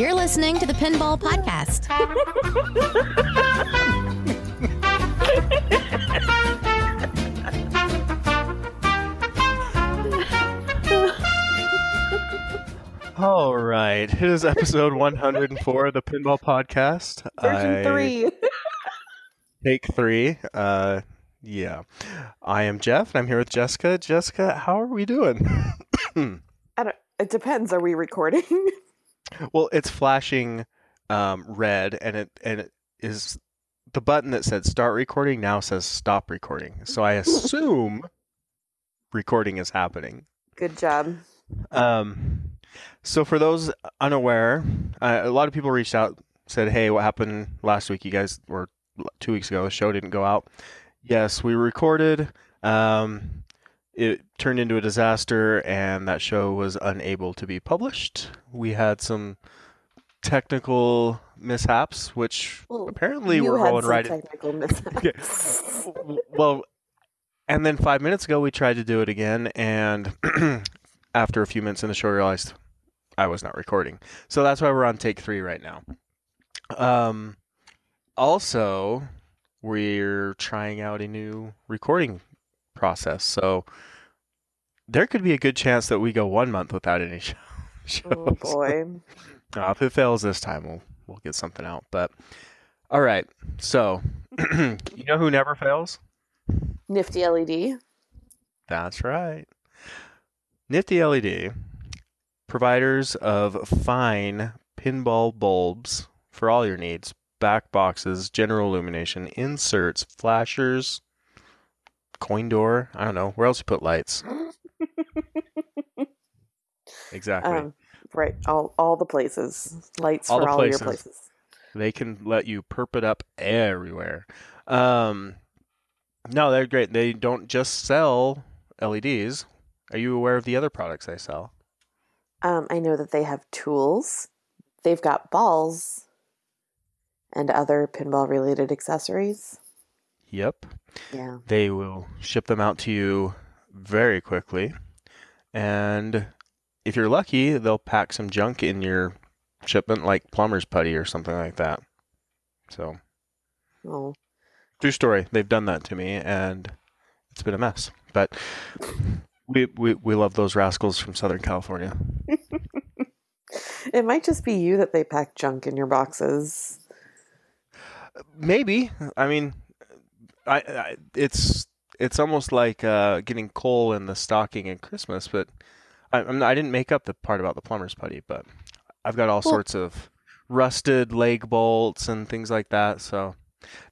You're listening to the Pinball Podcast. All right. It is episode 104 of the Pinball Podcast. Version I- three. Take three. Uh, yeah. I am Jeff, and I'm here with Jessica. Jessica, how are we doing? I don't, it depends. Are we recording? well, it's flashing um, red, and it and it is the button that said start recording now says stop recording. So I assume recording is happening. Good job. Um, so for those unaware, uh, a lot of people reached out, said, "Hey, what happened last week? You guys, were two weeks ago, the show didn't go out." Yes, we recorded. Um, it turned into a disaster, and that show was unable to be published. We had some technical mishaps, which Well, apparently we're rolling right. technical mishaps. well, and then five minutes ago we tried to do it again, and after a few minutes in the show, realized I was not recording. So that's why we're on take three right now. Um, also, we're trying out a new recording process, so there could be a good chance that we go one month without any show- shows. oh boy. Uh, if it fails this time, we'll we'll get something out. But all right, so you know who never fails? Nifty LED. That's right. Nifty LED, providers of fine pinball bulbs for all your needs, back boxes, general illumination, inserts, flashers, coin door. I don't know where else you put lights. Exactly. Um, right. All all the places. Lights All for all places. your places. They can let you perp it up everywhere. Um, no, they're great. They don't just sell LEDs. Are you aware of the other products they sell? Um, I know that they have tools. They've got balls and other pinball related accessories. Yep. Yeah. They will ship them out to you very quickly. And if you're lucky, they'll pack some junk in your shipment, like plumber's putty or something like that. So, Oh. true story. They've done that to me, and it's been a mess. But we, we, we love those rascals from Southern California. It might just be you that they pack junk in your boxes. Maybe. I mean, I, I it's it's almost like uh, getting coal in the stocking at Christmas. But I, I'm not, I didn't make up the part about the plumber's putty, but I've got all Well- sorts of rusted leg bolts and things like that. So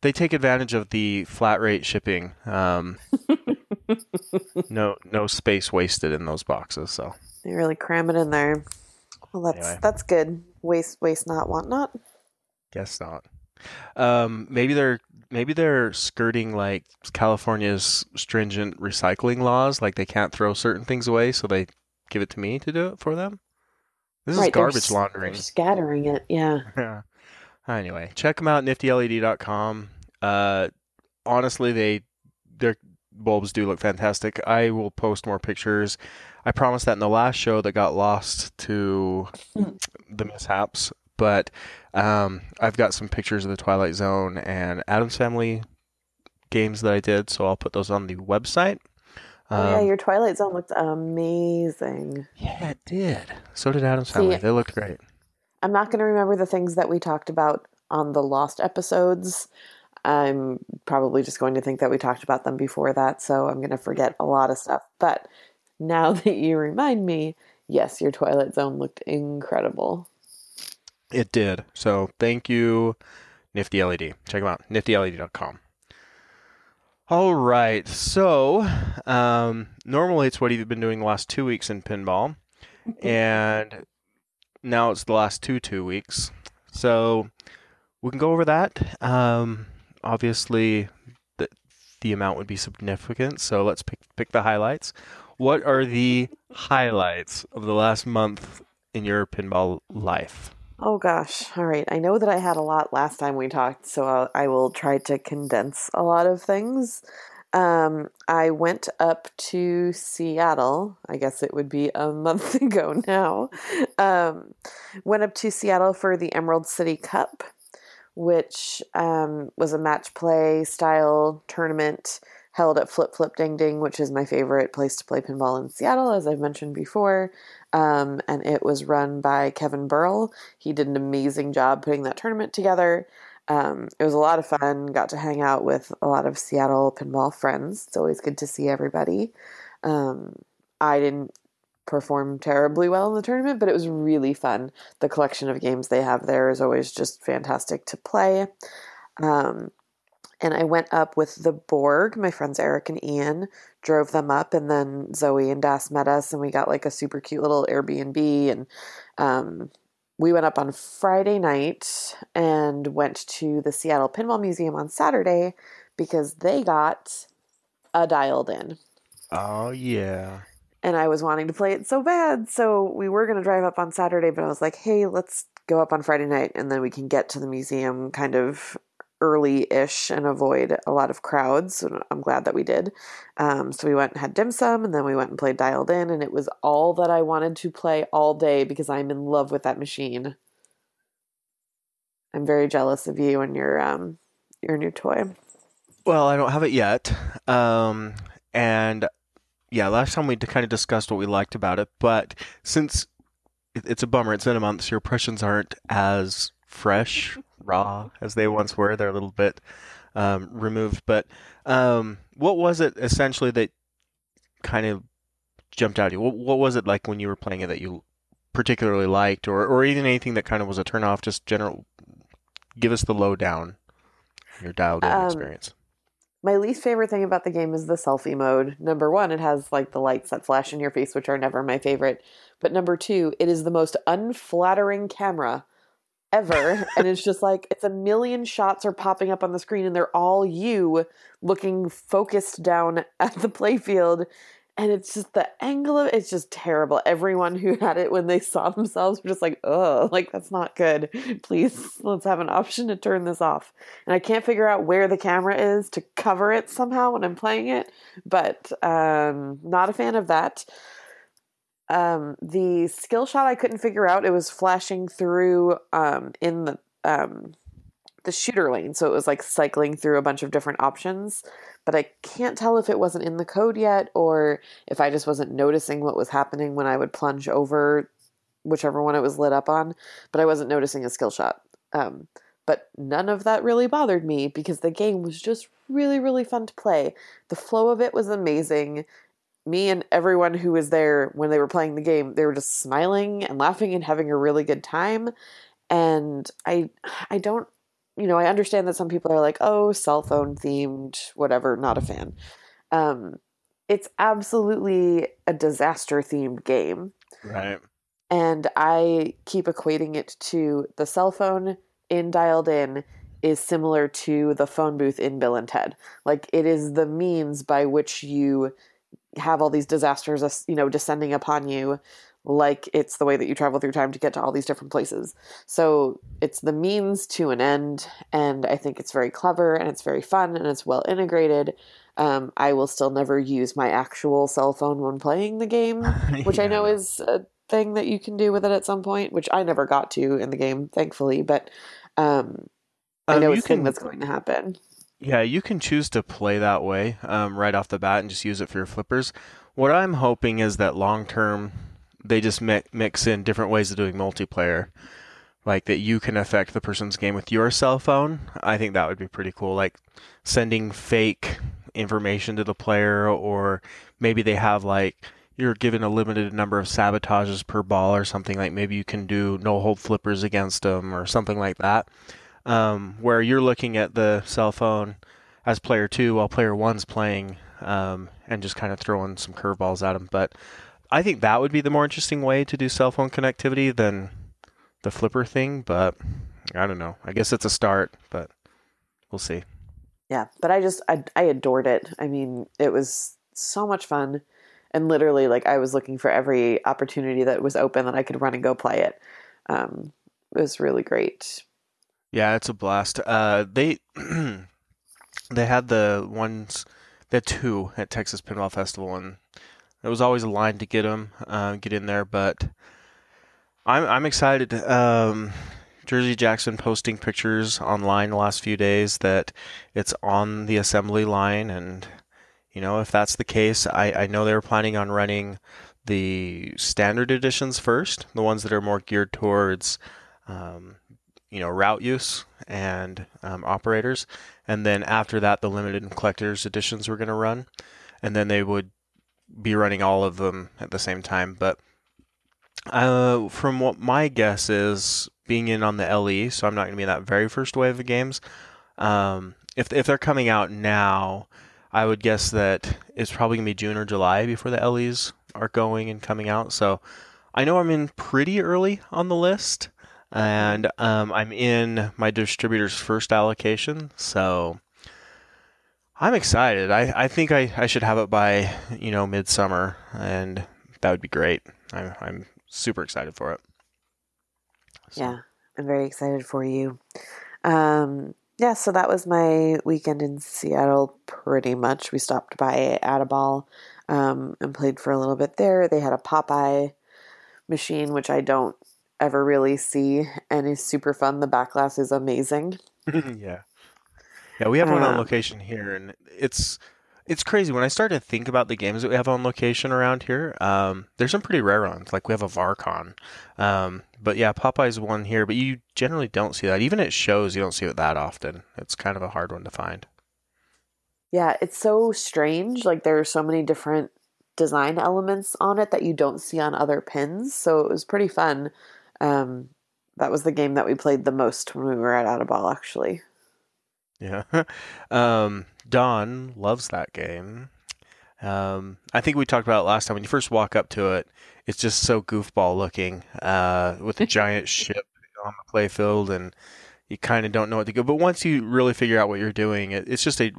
they take advantage of the flat rate shipping. Um, no no space wasted in those boxes. So They really cram it in there. Well, that's Anyway. that's good. Waste, waste not, want not. Guess not. Um, maybe they're maybe they're skirting like California's stringent recycling laws. Like they can't throw certain things away, so they give it to me to do it for them. This is Right, they're garbage laundering. They're scattering it. Yeah. Yeah. Anyway, check them out niftyled.com. Uh, honestly, they their bulbs do look fantastic. I will post more pictures. I promised that in the last show that got lost to the mishaps, but um, I've got some pictures of the Twilight Zone and Addams Family games that I did, so I'll put those on the website. oh yeah, Um, your Twilight Zone looked amazing. yeah, it did. So did Addams Family. They looked great. I'm not going to remember the things that we talked about on the lost episodes. I'm probably just going to think that we talked about them before that, so I'm going to forget a lot of stuff. But now that you remind me, yes, your Twilight Zone looked incredible. It did. So thank you, Nifty LED. Check them out, niftyled.com. All right. So um, normally it's what you've been doing the last two weeks in pinball, and now it's the last two two weeks. So we can go over that. Um, obviously, the the amount would be significant. So let's pick pick the highlights. What are the highlights of the last month in your pinball life? Oh gosh. All right. I know that I had a lot last time we talked, so I'll, I will try to condense a lot of things. Um, I went up to Seattle. I guess it would be a month ago now. Um, went up to Seattle for the Emerald City Cup, which um, was a match play style tournament held at Flip Flip Ding Ding, which is my favorite place to play pinball in Seattle, as I've mentioned before. Um, and it was run by Kevin Burrell. He did an amazing job putting that tournament together. Um, it was a lot of fun. Got to hang out with a lot of Seattle pinball friends. It's always good to see everybody. Um, I didn't perform terribly well in the tournament, but it was really fun. The collection of games they have there is always just fantastic to play. Um, and I went up with the Borg. My friends Eric and Ian drove them up, and then Zoe and Das met us, and we got like a super cute little Airbnb. And um, we went up on Friday night and went to the Seattle Pinball Museum on Saturday because they got a dialed in. Oh yeah. And I was wanting to play it so bad. So we were going to drive up on Saturday, but I was like, hey, let's go up on Friday night and then we can get to the museum kind of early-ish and avoid a lot of crowds. I'm glad that we did. Um, so we went and had dim sum, and then we went and played Dialed In, and it was all that I wanted to play all day because I'm in love with that machine. I'm very jealous of you and your um your new toy. Well, I don't have it yet. Um, and yeah, last time we kind of discussed what we liked about it, but since it's a bummer, it's been a month, so your impressions aren't as fresh, raw as they once were. They're a little bit um, removed. But um, what was it essentially that kind of jumped out at you? What, what, was it like when you were playing it that you particularly liked, or or even anything that kind of was a turnoff? Just general. Give us the lowdown. Your dialed in um, experience. My least favorite thing about the game is the selfie mode. Number one, it has like the lights that flash in your face, which are never my favorite. But number two, it is the most unflattering camera ever and it's just like it's a million shots are popping up on the screen and they're all you looking focused down at the playfield and it's just the angle of it's just terrible. Everyone who had it when they saw themselves were just like oh like that's not good. Please let's have an option to turn this off. And i can't figure out where the camera is to cover it somehow when i'm playing it but um not a fan of that um, the skill shot I couldn't figure out. It was flashing through um, in the um, the shooter lane, so it was like cycling through a bunch of different options. But I can't tell if it wasn't in the code yet, or if I just wasn't noticing what was happening when I would plunge over whichever one it was lit up on. But I wasn't noticing a skill shot. Um, but none of that really bothered me because the game was just really, really fun to play. The flow of it was amazing me and everyone who was there when they were playing the game, they were just smiling and laughing and having a really good time. And I I don't you know, I understand that some people are like, "Oh, cell phone themed, whatever, not a fan." Um it's absolutely a disaster themed game. Right. And I keep equating it to the cell phone in dialed in is similar to the phone booth in Bill and Ted. Like it is the means by which you have all these disasters, you know, descending upon you like it's the way that you travel through time to get to all these different places. So it's the means to an end, and I think it's very clever and it's very fun and it's well integrated. Um, I will still never use my actual cell phone when playing the game, which yeah. I know is a thing that you can do with it at some point, which I never got to in the game, thankfully. But um, I um, know it's a thing that's going to happen. Yeah, you can choose to play that way um, right off the bat and just use it for your flippers. What I'm hoping is that long term, they just mi- mix in different ways of doing multiplayer, like that you can affect the person's game with your cell phone. I think that would be pretty cool. Like sending fake information to the player, or maybe they have like you're given a limited number of sabotages per ball or something like maybe you can do no hold flippers against them or something like that um, where you're looking at the cell phone as player two while player one's playing um, and just kind of throwing some curveballs at them. But I think that would be the more interesting way to do cell phone connectivity than the flipper thing. But I don't know. I guess it's a start, but we'll see. Yeah, but I just I, I adored it. I mean, it was so much fun, and literally, like I was looking for every opportunity that was open that I could run and go play it. Um, it was really great. Yeah, it's a blast. Uh, they they had the ones the two at Texas Pinball Festival, and it was always a line to get them, uh, get in there. But I'm I'm excited. Um, Jersey Jackson posting pictures online the last few days that it's on the assembly line, and you know if that's the case, I I know they were planning on running the standard editions first, the ones that are more geared towards um, you know route use and um, operators, and then after that the limited and collectors editions were going to run, and then they would be running all of them at the same time. But uh, from what my guess is, being in on the LE, so I'm not going to be in that very first wave of games. Um, if if they're coming out now, I would guess that it's probably going to be June or July before the LEs are going and coming out. So I know I'm in pretty early on the list and um, I'm in my distributor's first allocation, so I'm excited. I, I think I, I should have it by you know midsummer, and that would be great. I'm I'm super excited for it. So. Yeah, I'm very excited for you. Um, yeah, so that was my weekend in Seattle. Pretty much, we stopped by Add-a-Ball um, and played for a little bit there. They had a Popeye machine, which I don't ever really see and is super fun. The backlash is amazing. yeah. Yeah, we have one on um, location here and it's it's crazy when I start to think about the games that we have on location around here. Um, there's some pretty rare ones, like we have a Varkon. Um, but yeah, Popeye's one here, but you generally don't see that. Even at shows, you don't see it that often. It's kind of a hard one to find. Yeah, it's so strange. Like there are so many different design elements on it that you don't see on other pins. So it was pretty fun um, that was the game that we played the most when we were at Add-a-Ball, actually. Yeah. um, Don loves that game. Um, I think we talked about it last time. When you first walk up to it, it's just so goofball looking uh, with a giant ship on the playfield, and you kind of don't know what to go. But once you really figure out what you're doing, it, it's just a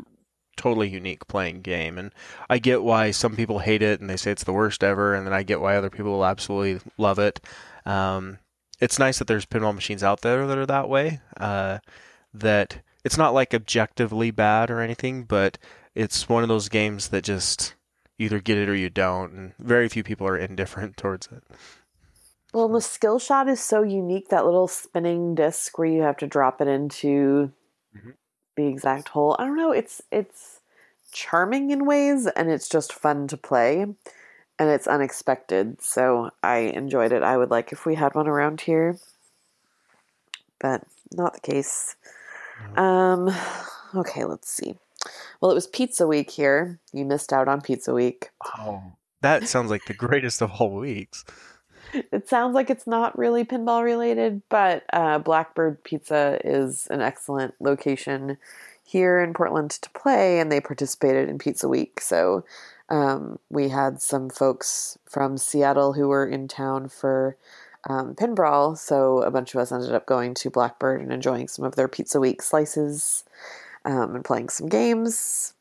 totally unique playing game. And I get why some people hate it and they say it's the worst ever, and then I get why other people will absolutely love it. Um, it's nice that there's pinball machines out there that are that way. Uh, that it's not like objectively bad or anything, but it's one of those games that just either get it or you don't, and very few people are indifferent towards it. Well, the skill shot is so unique that little spinning disc where you have to drop it into mm-hmm. the exact hole. I don't know. It's it's charming in ways, and it's just fun to play and it's unexpected. So I enjoyed it. I would like if we had one around here, but not the case. Um, okay, let's see. Well, it was Pizza Week here. You missed out on Pizza Week. Oh, that sounds like the greatest of all weeks. It sounds like it's not really pinball related, but uh, Blackbird Pizza is an excellent location here in Portland to play, and they participated in Pizza Week. So um, we had some folks from Seattle who were in town for um, Pinbrawl, so a bunch of us ended up going to Blackbird and enjoying some of their Pizza Week slices um, and playing some games.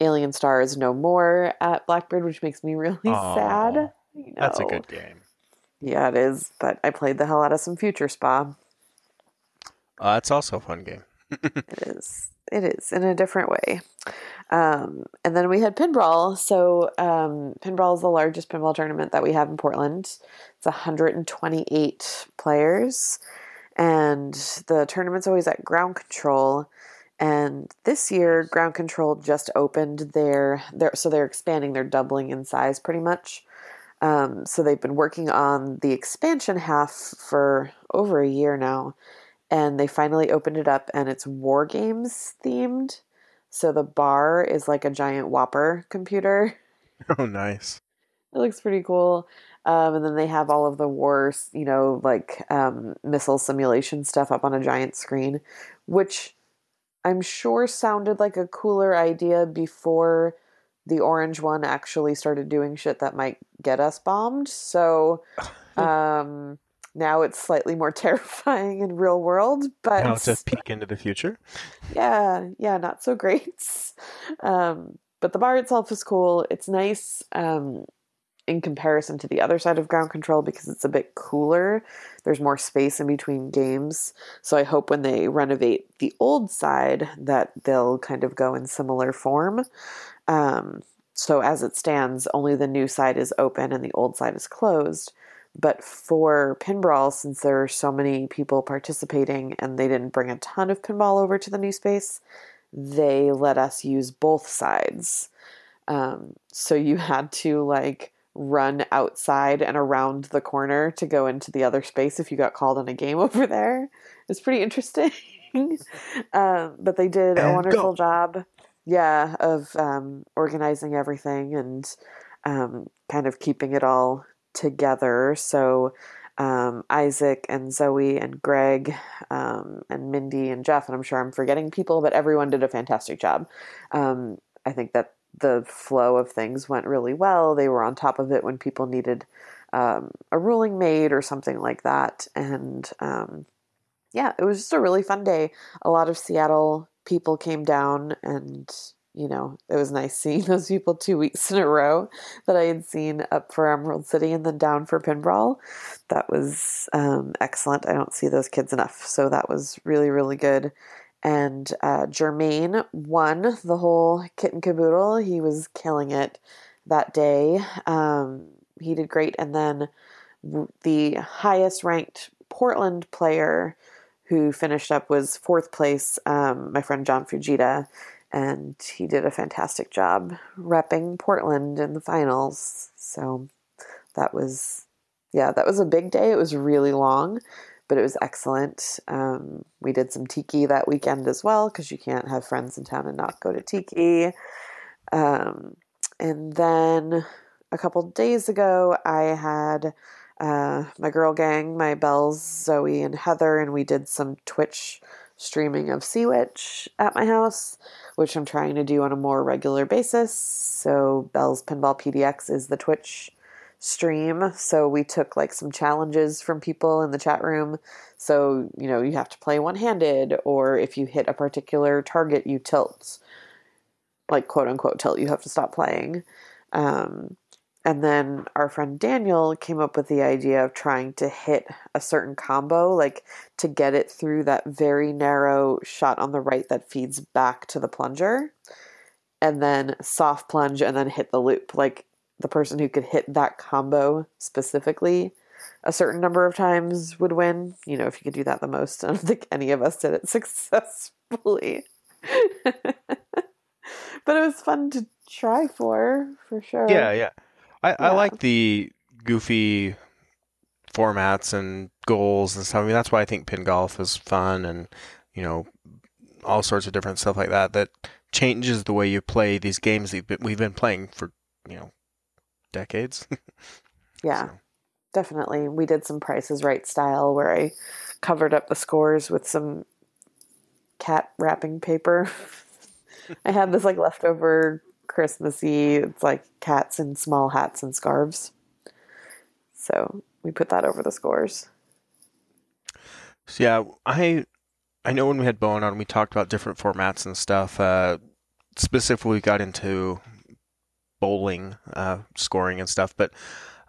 Alien Star's No More at Blackbird, which makes me really Aww, sad. You know. That's a good game. Yeah, it is. But I played the hell out of some Future Spa. Uh, it's also a fun game. it is. It is in a different way. Um, and then we had pinball. So um, Pinbrawl is the largest pinball tournament that we have in Portland. It's 128 players, and the tournament's always at Ground Control. And this year, Ground Control just opened their, their so they're expanding, they're doubling in size pretty much. Um, so they've been working on the expansion half for over a year now, and they finally opened it up, and it's war games themed. So the bar is like a giant WOPR computer. Oh, nice. It looks pretty cool. Um, and then they have all of the wars, you know, like um, missile simulation stuff up on a giant screen, which I'm sure sounded like a cooler idea before the orange one actually started doing shit that might get us bombed. So, um, now it's slightly more terrifying in real world, but now it's a peek into the future. Yeah, yeah, not so great. Um, but the bar itself is cool. It's nice. Um, in comparison to the other side of ground control because it's a bit cooler. There's more space in between games. So I hope when they renovate the old side that they'll kind of go in similar form. Um, so as it stands, only the new side is open and the old side is closed. But for pinball, since there are so many people participating and they didn't bring a ton of pinball over to the new space, they let us use both sides. Um, so you had to like run outside and around the corner to go into the other space if you got called on a game over there. It's pretty interesting. um, but they did a wonderful go. job, yeah, of um, organizing everything and um, kind of keeping it all together. So um, Isaac and Zoe and Greg um, and Mindy and Jeff, and I'm sure I'm forgetting people, but everyone did a fantastic job. Um, I think that the flow of things went really well. They were on top of it when people needed um, a ruling made or something like that. And um, yeah, it was just a really fun day. A lot of Seattle people came down, and you know, it was nice seeing those people two weeks in a row that I had seen up for Emerald City and then down for Pinbrawl. That was um, excellent. I don't see those kids enough. So that was really, really good and uh, Jermaine won the whole kit and caboodle. He was killing it that day. Um, he did great, and then the highest ranked Portland player who finished up was fourth place. Um, my friend John Fujita, and he did a fantastic job repping Portland in the finals. So that was, yeah, that was a big day. It was really long but it was excellent. Um, we did some tiki that weekend as well because you can't have friends in town and not go to tiki. Um, and then a couple days ago, I had uh, my girl gang, my bells, Zoe and Heather, and we did some Twitch streaming of Sea Witch at my house, which I'm trying to do on a more regular basis. So Bell's Pinball PDX is the Twitch stream. So we took like some challenges from people in the chat room. So, you know, you have to play one handed, or if you hit a particular target, you tilt, like quote unquote tilt, you have to stop playing. Um, and then our friend Daniel came up with the idea of trying to hit a certain combo, like to get it through that very narrow shot on the right that feeds back to the plunger, and then soft plunge and then hit the loop. Like the person who could hit that combo specifically a certain number of times would win. You know, if you could do that the most. I don't think any of us did it successfully. but it was fun to try for, for sure. Yeah, yeah. I, I like the goofy formats and goals and stuff. I mean, that's why I think pin golf is fun and, you know, all sorts of different stuff like that that changes the way you play these games that we've been, we've been playing for, you know, decades. Yeah. So, Definitely. We did some prices right style where I covered up the scores with some cat wrapping paper. I had this like leftover Christmassy, it's like cats in small hats and scarves. So we put that over the scores. so yeah, I I know when we had Bowen on, we talked about different formats and stuff. Uh, specifically, we got into bowling uh, scoring and stuff, but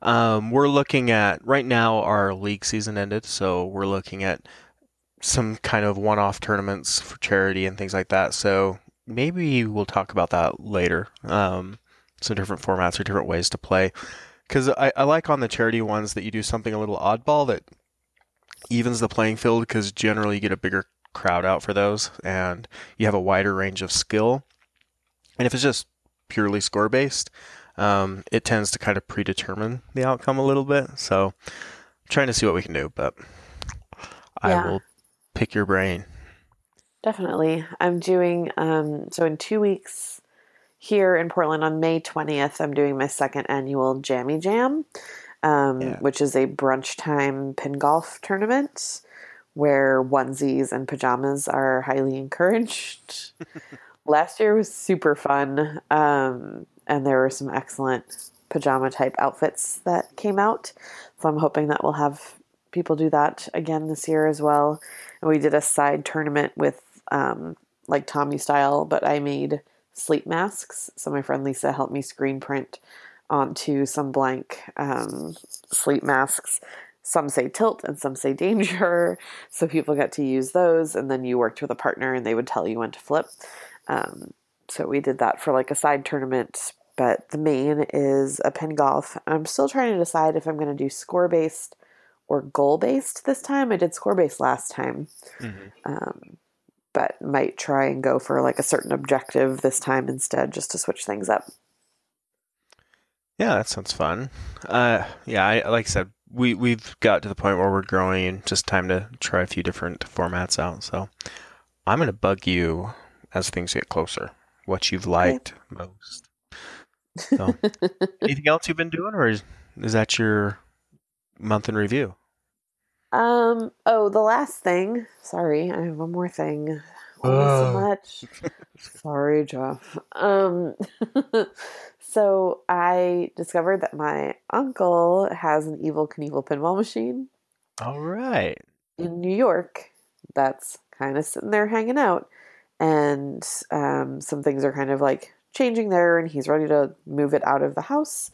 um, we're looking at right now. Our league season ended, so we're looking at some kind of one-off tournaments for charity and things like that. So maybe we'll talk about that later. Um, some different formats or different ways to play. Because I, I like on the charity ones that you do something a little oddball that evens the playing field. Because generally you get a bigger crowd out for those, and you have a wider range of skill. And if it's just purely score based, um, it tends to kind of predetermine the outcome a little bit. So, I'm trying to see what we can do, but I will pick your brain. Definitely. I'm doing, um, so in two weeks here in Portland on May 20th, I'm doing my second annual Jammy Jam, um, Yeah. which is a brunch time pin golf tournament where onesies and pajamas are highly encouraged. Last year was super fun, um, and there were some excellent pajama type outfits that came out. So I'm hoping that we'll have people do that again this year as well. And we did a side tournament with um, like Tommy style, but I made sleep masks. So my friend Lisa helped me screen print onto some blank um, sleep masks. Some say tilt and some say danger. So people get to use those, and then you worked with a partner and they would tell you when to flip. Um, so we did that for like a side tournament. But the main is a pin golf. I'm still trying to decide if I'm going to do score based or goal based this time. I did score based last time. Mhm. Um, but might try and go for like a certain objective this time instead, just to switch things up. Yeah, that sounds fun. Uh, yeah, I like I said, we we've got to the point where we're growing and just time to try a few different formats out. So I'm gonna bug you as things get closer. What you've liked most. So, anything else you've been doing, or is, is that your month in review? Um. Oh, the last thing. Sorry, I have one more thing. So much. Sorry, Jeff. Um. so I discovered that my uncle has an Evel Knievel pinball machine All right. in New York. That's kind of sitting there hanging out, and um, some things are kind of like changing there, and he's ready to move it out of the house.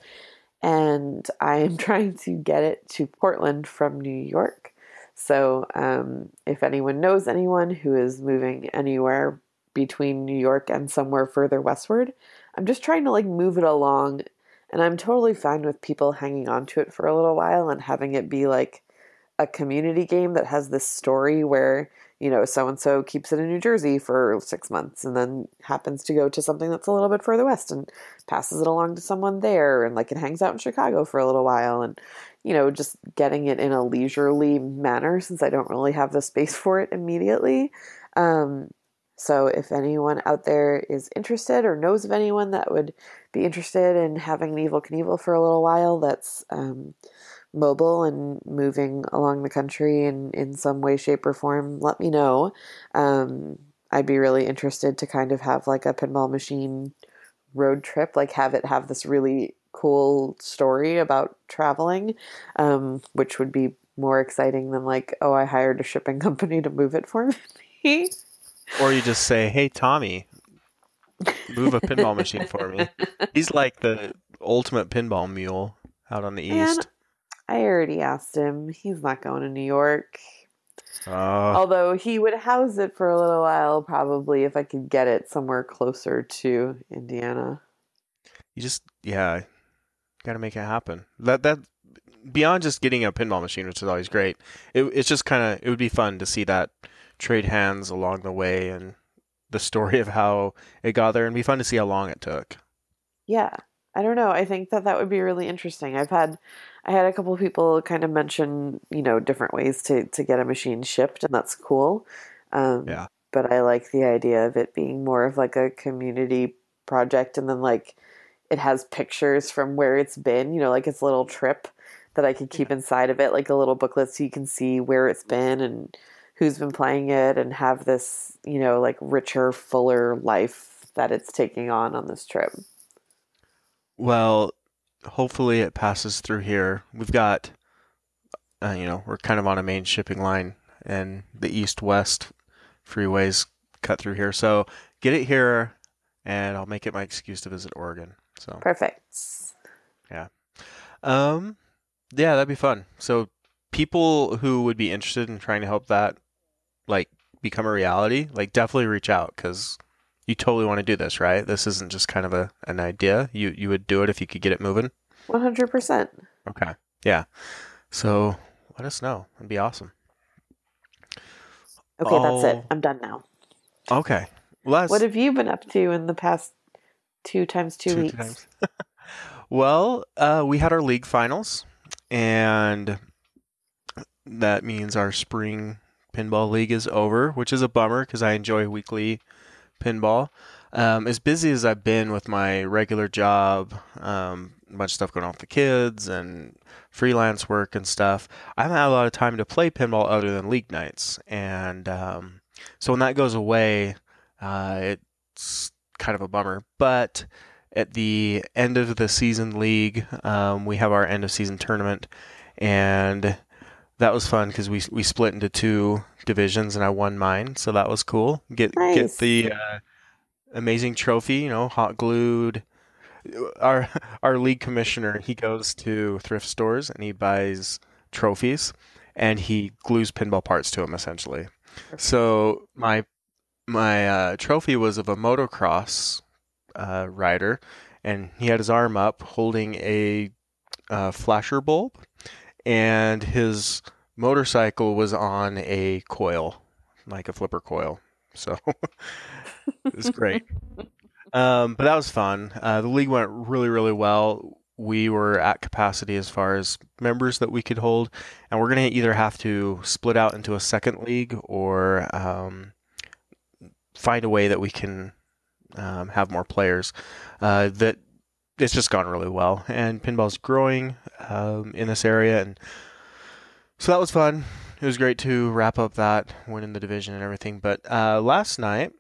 And I am trying to get it to Portland from New York. So, um, if anyone knows anyone who is moving anywhere between New York and somewhere further westward, I'm just trying to like move it along. And I'm totally fine with people hanging on to it for a little while and having it be like a community game that has this story where you know so and so keeps it in New Jersey for six months and then happens to go to something that's a little bit further west and passes it along to someone there and like it hangs out in Chicago for a little while and you know just getting it in a leisurely manner since I don't really have the space for it immediately. Um, so if anyone out there is interested or knows of anyone that would be interested in having an Evel Knievel for a little while, that's um, mobile and moving along the country in, in some way, shape, or form, let me know. Um, I'd be really interested to kind of have like a pinball machine road trip, like have it have this really cool story about traveling, um, which would be more exciting than like, oh, I hired a shipping company to move it for me. Or you just say, "Hey, Tommy, move a pinball machine for me." He's like the ultimate pinball mule out on the east. I already asked him. He's not going to New York. Oh, Although he would house it for a little while, probably if I could get it somewhere closer to Indiana. you just yeah, got to make it happen. That that beyond just getting a pinball machine, which is always great. It, it's just kind of it would be fun to see that trade hands along the way and the story of how it got there, and be fun to see how long it took. Yeah, I don't know. I think that that would be really interesting. I've had, I had a couple of people kind of mention, you know, different ways to to get a machine shipped, and that's cool. Um, Yeah. But I like the idea of it being more of like a community project, and then like it has pictures from where it's been. You know, like it's a little trip that I could keep inside of it, like a little booklet, so you can see where it's been and who's been playing it, and have this, you know, like richer, fuller life that it's taking on on this trip. Well, hopefully it passes through here. We've got, uh, you know, we're kind of on a main shipping line, and the east-west freeways cut through here. So get it here, and I'll make it my excuse to visit Oregon. So, Perfect. Yeah. Um, yeah, that'd be fun. So people who would be interested in trying to help that, like, become a reality, like, definitely reach out because you totally want to do this, right? This isn't just kind of a an idea. You you would do it if you could get it moving. One hundred percent. Okay. Yeah. So let us know. It'd be awesome. Okay, that's it. Oh. I'm done now. Okay. Well, What have you been up to in the past two times two, two weeks? times. well, uh, we had our league finals, and that means our spring pinball league is over, which is a bummer because I enjoy weekly pinball. Um, as busy as I've been with my regular job, um, a bunch of stuff going on with the kids and freelance work and stuff, I haven't had a lot of time to play pinball other than league nights. And um, so when that goes away, uh, it's kind of a bummer. But at the end of the season league, um, we have our end of season tournament, and that was fun because we we split into two divisions, and I won mine, so that was cool. Get Nice. get the uh, amazing trophy, you know, hot glued, our our league commissioner he goes to thrift stores and he buys trophies and he glues pinball parts to them essentially. So my my uh, trophy was of a motocross uh, rider, and he had his arm up holding a uh, flasher bulb, and his motorcycle was on a coil, like a flipper coil. So it was great. um, but that was fun. Uh, the league went really, really well. We were at capacity as far as members that we could hold, and we're going to either have to split out into a second league or um, find a way that we can um, have more players. Uh, that it's just gone really well, and pinball's growing um, in this area, and so that was fun. It was great to wrap up that, winning the division and everything. But uh, last night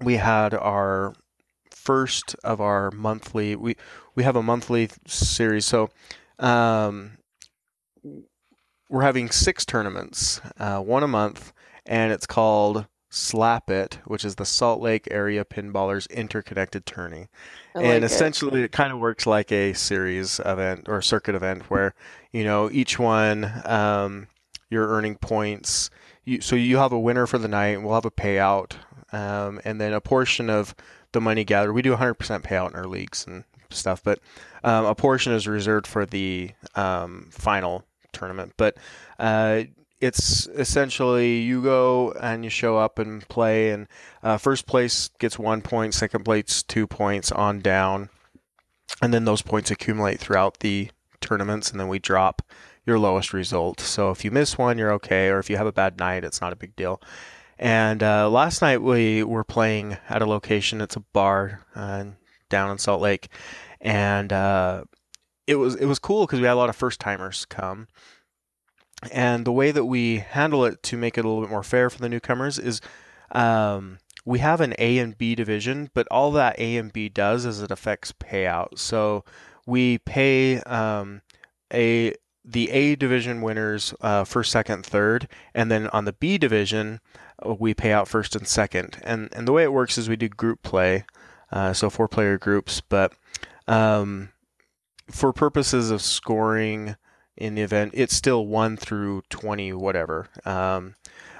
we had our first of our monthly. We we have a monthly series, so um, we're having six tournaments, uh, one a month, and it's called Slap It, which is the Salt Lake Area Pinballers Interconnected Tourney. And like it. essentially, it. kind of works like a series event or circuit event where, you know, each one um, you're earning points. You, so you have a winner for the night, and we'll have a payout, um, and then a portion of the money gathered. We do 100% payout in our leagues and stuff, but um, a portion is reserved for the um, final tournament. But uh, it's essentially you go and you show up and play, and uh, first place gets one point, second place two points on down, and then those points accumulate throughout the tournaments, and then we drop your lowest result. So if you miss one, you're okay, or if you have a bad night, it's not a big deal. And uh, last night we were playing at a location. It's a bar uh, down in Salt Lake, and uh, it was it was cool because we had a lot of first timers come. And the way that we handle it to make it a little bit more fair for the newcomers is um, we have an A and B division, but all that A and B does is it affects payout. So we pay um, a the A division winners uh, first, second, third, and then on the B division uh, we pay out first and second. And and the way it works is we do group play, uh, so four player groups, but um, for purposes of scoring in the event, it's still one through twenty, whatever. Um,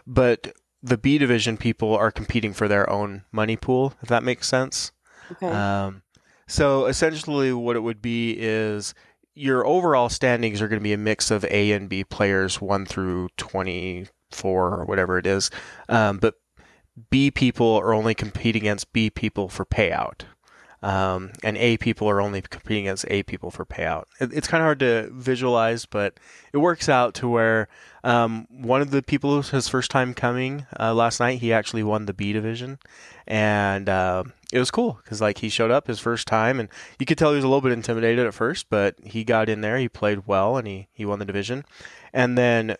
but the B division people are competing for their own money pool, if that makes sense. Okay. Um, so essentially, what it would be is your overall standings are going to be a mix of A and B players, one through twenty-four or whatever it is. Um, but B people are only competing against B people for payout. Um, and A people are only competing against A people for payout. It, it's kind of hard to visualize, but it works out to where um, one of the people his first time coming uh, last night, he actually won the B division, and uh, it was cool because like he showed up his first time, and you could tell he was a little bit intimidated at first, but he got in there, he played well, and he he won the division, and then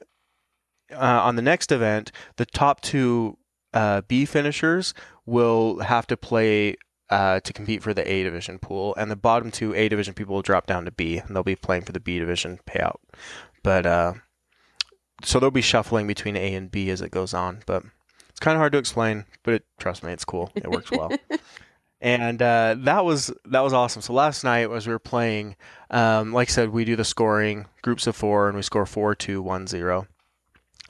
uh, on the next event, the top two uh, B finishers will have to play uh, to compete for the A division pool, and the bottom two A division people will drop down to B, and they'll be playing for the B division payout. But uh, so they'll be shuffling between A and B as it goes on. But it's kind of hard to explain, but it, trust me, it's cool. It works well. and uh, that was that was awesome. So last night as we were playing, um, like I said, we do the scoring groups of four, and we score four, two, one, zero.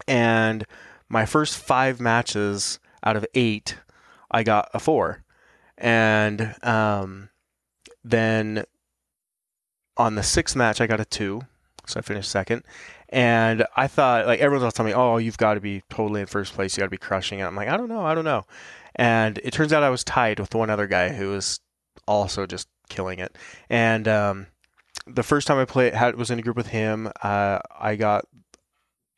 And my first five matches out of eight, I got a four and um, then on the sixth match I got a two, so I finished second. And I thought like everyone's all telling me, "Oh, you've got to be totally in first place. You got to be crushing it." I'm like, I don't know, I don't know. And it turns out I was tied with one other guy who was also just killing it. And um, the first time I played had was in a group with him, uh, I got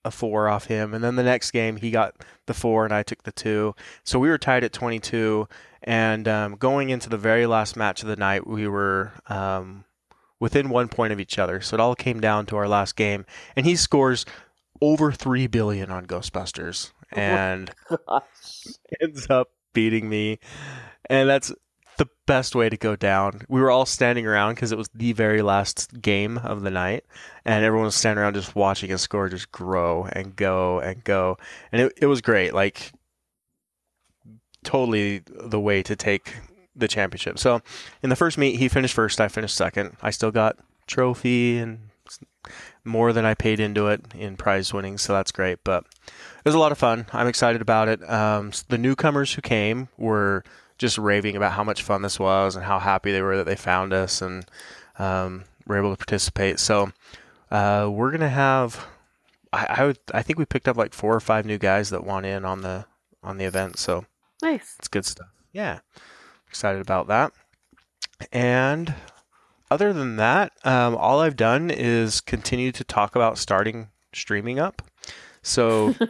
a four off him, and then the next game he got the four and I took the two. So we were tied at 22. And um, going into the very last match of the night, we were um, within one point of each other. So it all came down to our last game, and he scores over three billion on Ghostbusters, and Gosh. ends up beating me. And that's the best way to go down. We were all standing around because it was the very last game of the night, and everyone was standing around just watching his score just grow and go and go. And it, it was great. Like, totally the way to take the championship. So in the first meet, he finished first. I finished second. I still got trophy and more than I paid into it in prize winnings, so that's great. But it was a lot of fun. I'm excited about it. Um, the newcomers who came were just raving about how much fun this was and how happy they were that they found us and um, were able to participate. So uh, we're gonna have. I, I would. I think we picked up like four or five new guys that want in on the on the event. So Nice. it's good stuff. Yeah, excited about that. And other than that, um, all I've done is continue to talk about starting streaming up. So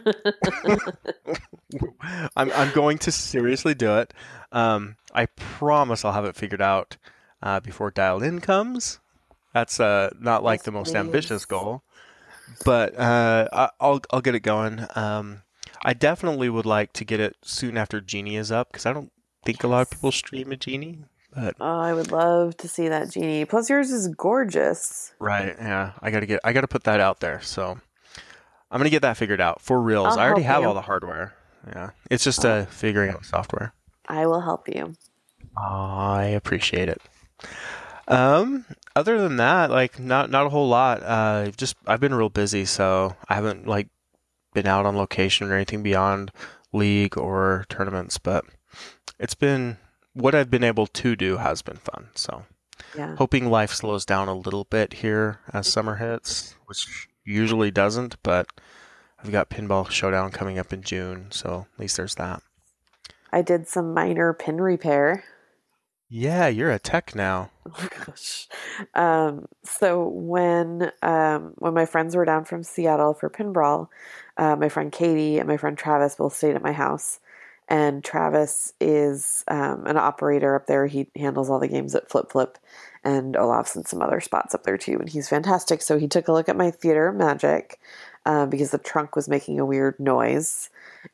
I'm I'm going to seriously do it. Um, I promise I'll have it figured out uh, before dialed in comes. That's uh, not like Yes, the most please. ambitious goal, but uh, I- I'll I'll get it going. Um, I definitely would like to get it soon after Genie is up because I don't think a lot of people stream a Genie. But Oh, I would love to see that genie. Plus, yours is gorgeous. right, yeah, I gotta get I gotta put that out there. So I'm gonna get that figured out for reals. I'll I already have you. all the hardware. Yeah, it's just uh, figuring out software. I will help you. I appreciate it. Um, other than that, like not not a whole lot. Uh, just I've been real busy, so I haven't like been out on location or anything beyond league or tournaments. But it's been what I've been able to do has been fun. So Yeah. hoping life slows down a little bit here as summer hits, which usually doesn't. But I've got Pinball Showdown coming up in June, so at least there's that. I did some minor pin repair. Yeah, you're a tech now. Oh gosh. Um, so when um, when my friends were down from Seattle for pinball, uh, my friend Katie and my friend Travis both stayed at my house. And Travis is um, an operator up there. He handles all the games at Flip Flip, and Olaf's in some other spots up there too. And he's fantastic. So he took a look at my theater magic uh, because the trunk was making a weird noise,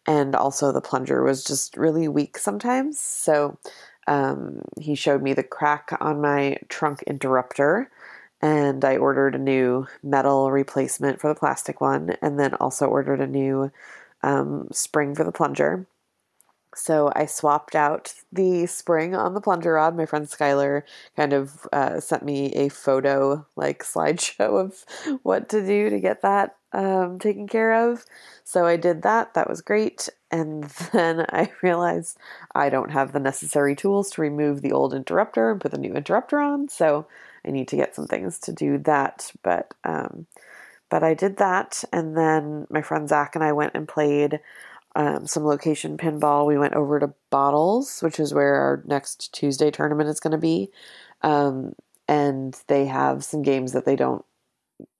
and also the plunger was just really weak sometimes. So um, he showed me the crack on my trunk interrupter and I ordered a new metal replacement for the plastic one and then also ordered a new um, spring for the plunger. So I swapped out the spring on the plunger rod. My friend Skylar kind of uh, sent me a photo, like slideshow of what to do to get that um, taken care of. So I did that. That was great. And then I realized I don't have the necessary tools to remove the old interrupter and put the new interrupter on. So I need to get some things to do that. But um, but I did that, and then my friend Zach and I went and played um, some location pinball. We went over to Bottles, which is where our next Tuesday tournament is going to be, um, and they have some games that they don't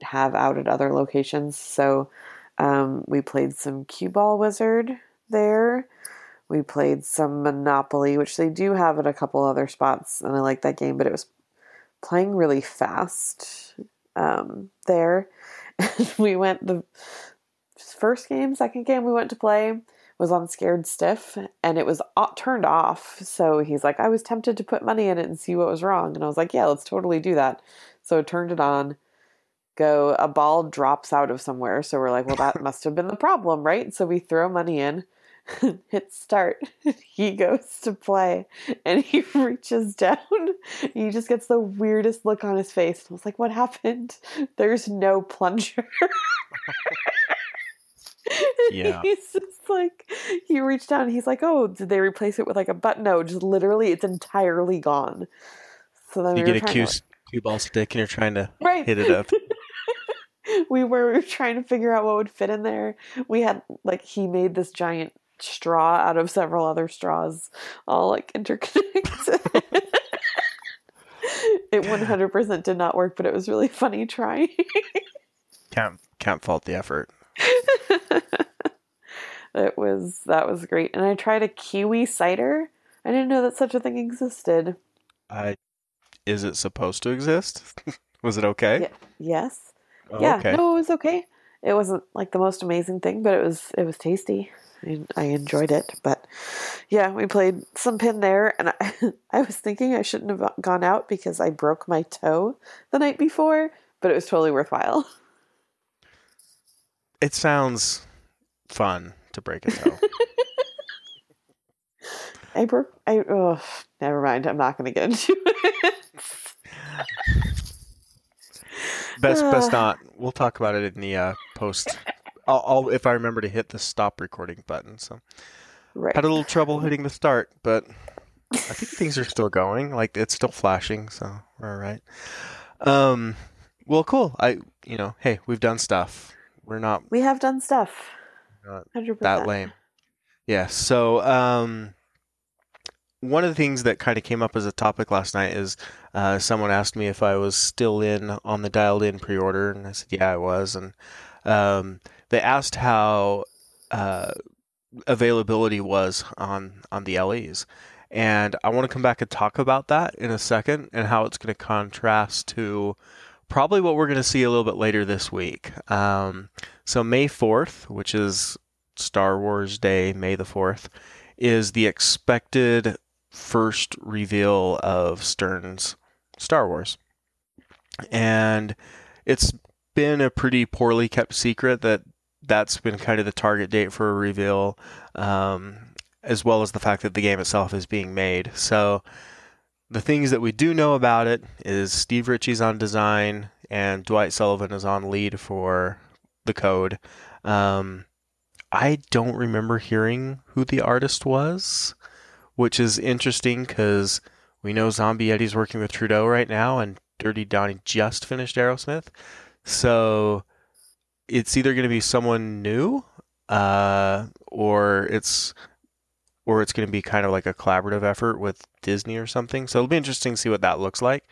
have out at other locations. So um, we played some Cue Ball Wizard there. We played some Monopoly, which they do have at a couple other spots, and I like that game, but it was playing really fast um, there. we went the first game, second game we went to play was on Scared Stiff, and it was turned off. So he's like, I was tempted to put money in it and see what was wrong, and I was like, Yeah, let's totally do that. So I turned it on. Go, a ball drops out of somewhere. So we're like, well, that must have been the problem, right? So we throw money in, hit start. he goes to play and he reaches down. He just gets the weirdest look on his face. I was like, what happened? There's no plunger. Yeah. he's just like, he reached down. He's like, oh, did they replace it with like a button? No, just literally, it's entirely gone. So then You we get a cue, cue ball stick and you're trying to right. hit it up. we were, we were trying to figure out what would fit in there. We had like he made this giant straw out of several other straws, all like interconnected. it 100% did not work, but it was really funny trying. Can't can't fault the effort. it was that was great, and I tried a kiwi cider. I didn't know that such a thing existed. Uh, is it supposed to exist? Was it okay? Yeah. Yes. Oh, yeah. okay. No, it was okay. It wasn't like the most amazing thing, but it was it was tasty. I, I enjoyed it, but yeah, we played some pin there, and I, I was thinking I shouldn't have gone out because I broke my toe the night before, but it was totally worthwhile. It sounds fun to break a toe. I broke. I oh, never mind. I'm not going to get into it. Best, best not. We'll talk about it in the uh, post. I'll, I'll if I remember to hit the stop recording button. So right. had a little trouble hitting the start, but I think things are still going. Like it's still flashing, so we're all right. Um, well, cool. I, you know, hey, we've done stuff. We're not We have done stuff. Not 100%. that lame. Yeah. So, um, one of the things that kind of came up as a topic last night is uh, someone asked me if I was still in on the dialed in pre order, and I said, yeah, I was. And um, they asked how uh, availability was on, on the LEs. And I want to come back and talk about that in a second and how it's going to contrast to probably what we're going to see a little bit later this week. Um, so, May 4th, which is Star Wars Day, May the 4th, is the expected first reveal of Stern's Star Wars. And it's been a pretty poorly kept secret that that's been kind of the target date for a reveal, um, as well as the fact that the game itself is being made. So, the things that we do know about it is Steve Ritchie's on design and Dwight Sullivan is on lead for the code. Um, I don't remember hearing who the artist was, which is interesting because we know Zombie Yeti's working with Trudeau right now, and Dirty Donny just finished Aerosmith. So it's either going to be someone new, uh, or it's or it's going to be kind of like a collaborative effort with Disney or something. So it'll be interesting to see what that looks like.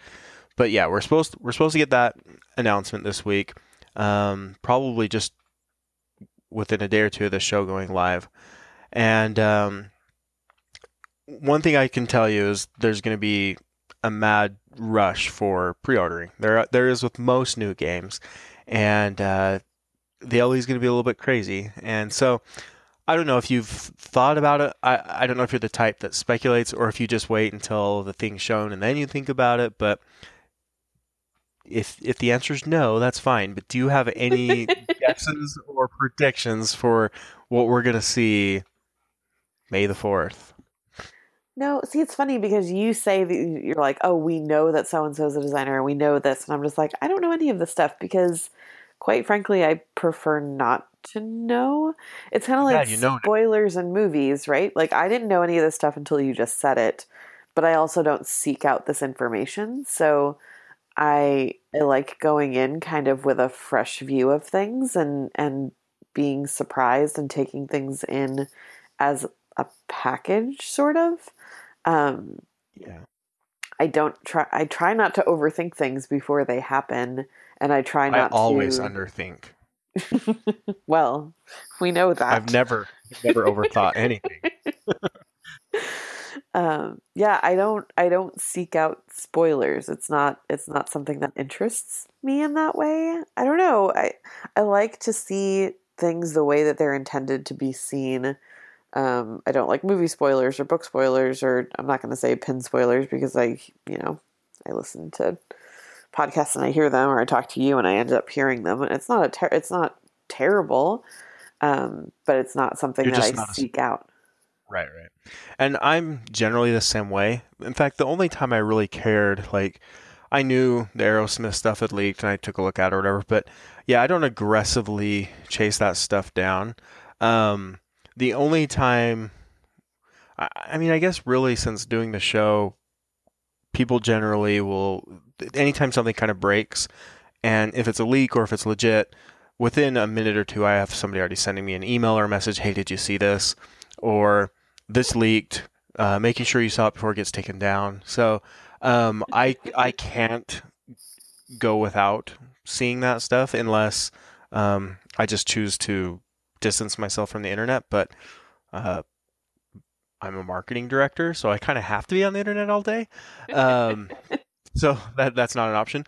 But yeah, we're supposed to, we're supposed to get that announcement this week. Um, probably just within a day or two of the show going live. And um, one thing I can tell you is there's going to be a mad rush for pre-ordering. There there is with most new games, and uh, the LE is going to be a little bit crazy. And so I don't know if you've thought about it. I, I don't know if you're the type that speculates or if you just wait until the thing's shown and then you think about it. But if if the answer is no, that's fine. But do you have any guesses or predictions for what we're gonna see May the fourth? No, see, it's funny because you say that you're like, oh, we know that so and so is a designer, and we know this, and I'm just like, I don't know any of this stuff because, quite frankly, I prefer not to know. It's kind of like you know. spoilers in movies, right? Like I didn't know any of this stuff until you just said it, but I also don't seek out this information, so I I like going in kind of with a fresh view of things and and being surprised and taking things in as a package, sort of. Um, Yeah. I don't try. I try not to overthink things before they happen, and I try not. To. I always to. underthink. well, we know that. I've never never overthought anything. um, yeah, I don't. I don't seek out spoilers. It's not. It's not something that interests me in that way. I don't know. I I like to see things the way that they're intended to be seen. Um, I don't like movie spoilers or book spoilers, or I'm not going to say pin spoilers because I, you know, I listen to podcasts and I hear them, or I talk to you and I end up hearing them. And it's not a ter- it's not terrible, um, but it's not something You're that I not a- seek out. Right, right. And I'm generally the same way. In fact, the only time I really cared, like, I knew the Aerosmith stuff had leaked and I took a look at it or whatever, but yeah, I don't aggressively chase that stuff down. Um, the only time, I, I mean, I guess really since doing the show, people generally will, anytime something kind of breaks, and if it's a leak or if it's legit, within a minute or two, I have somebody already sending me an email or a message, hey, did you see this? Or this leaked, uh, making sure you saw it before it gets taken down. So um, I I can't go without seeing that stuff unless um, I just choose to distance myself from the internet. But uh, I'm a marketing director, so I kind of have to be on the internet all day. Um, so that that's not an option.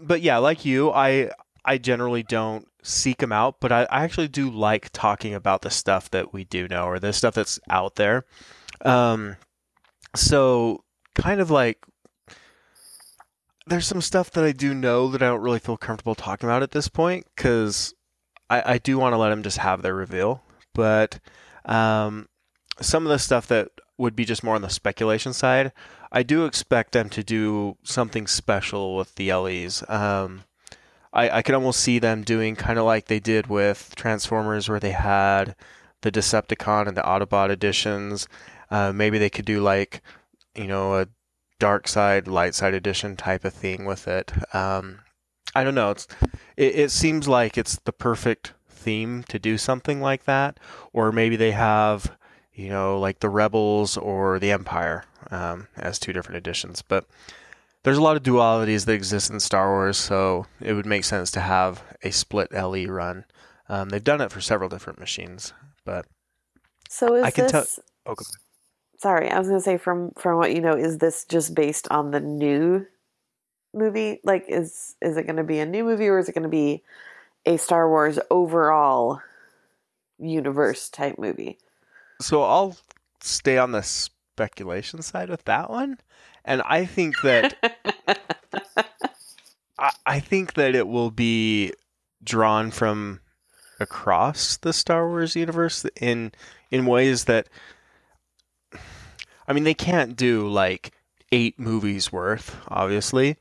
But yeah, like you, I I generally don't seek them out, but I, I actually do like talking about the stuff that we do know or the stuff that's out there. Um, so kind of like there's some stuff that I do know that I don't really feel comfortable talking about at this point because I, I do want to let them just have their reveal. But um, some of the stuff that would be just more on the speculation side. I do expect them to do something special with the LEs. Um, I, I could almost see them doing kind of like they did with Transformers, where they had the Decepticon and the Autobot editions. Uh, maybe they could do like, you know, a dark side, light side edition type of thing with it. Um, I don't know. It's it, it seems like it's the perfect theme to do something like that, or maybe they have you know like the Rebels or the Empire um, as two different editions, but. There's a lot of dualities that exist in Star Wars, so it would make sense to have a split LE run. Um, they've done it for several different machines, but So is I can tell- oh, Sorry, I was gonna say from from what you know, is this just based on the new movie? Like, is is it gonna be a new movie or is it gonna be a Star Wars overall universe type movie? So I'll stay on the speculation side with that one, and I think that I, I think that it will be drawn from across the Star Wars universe in in ways that I mean they can't do like eight movies worth, obviously.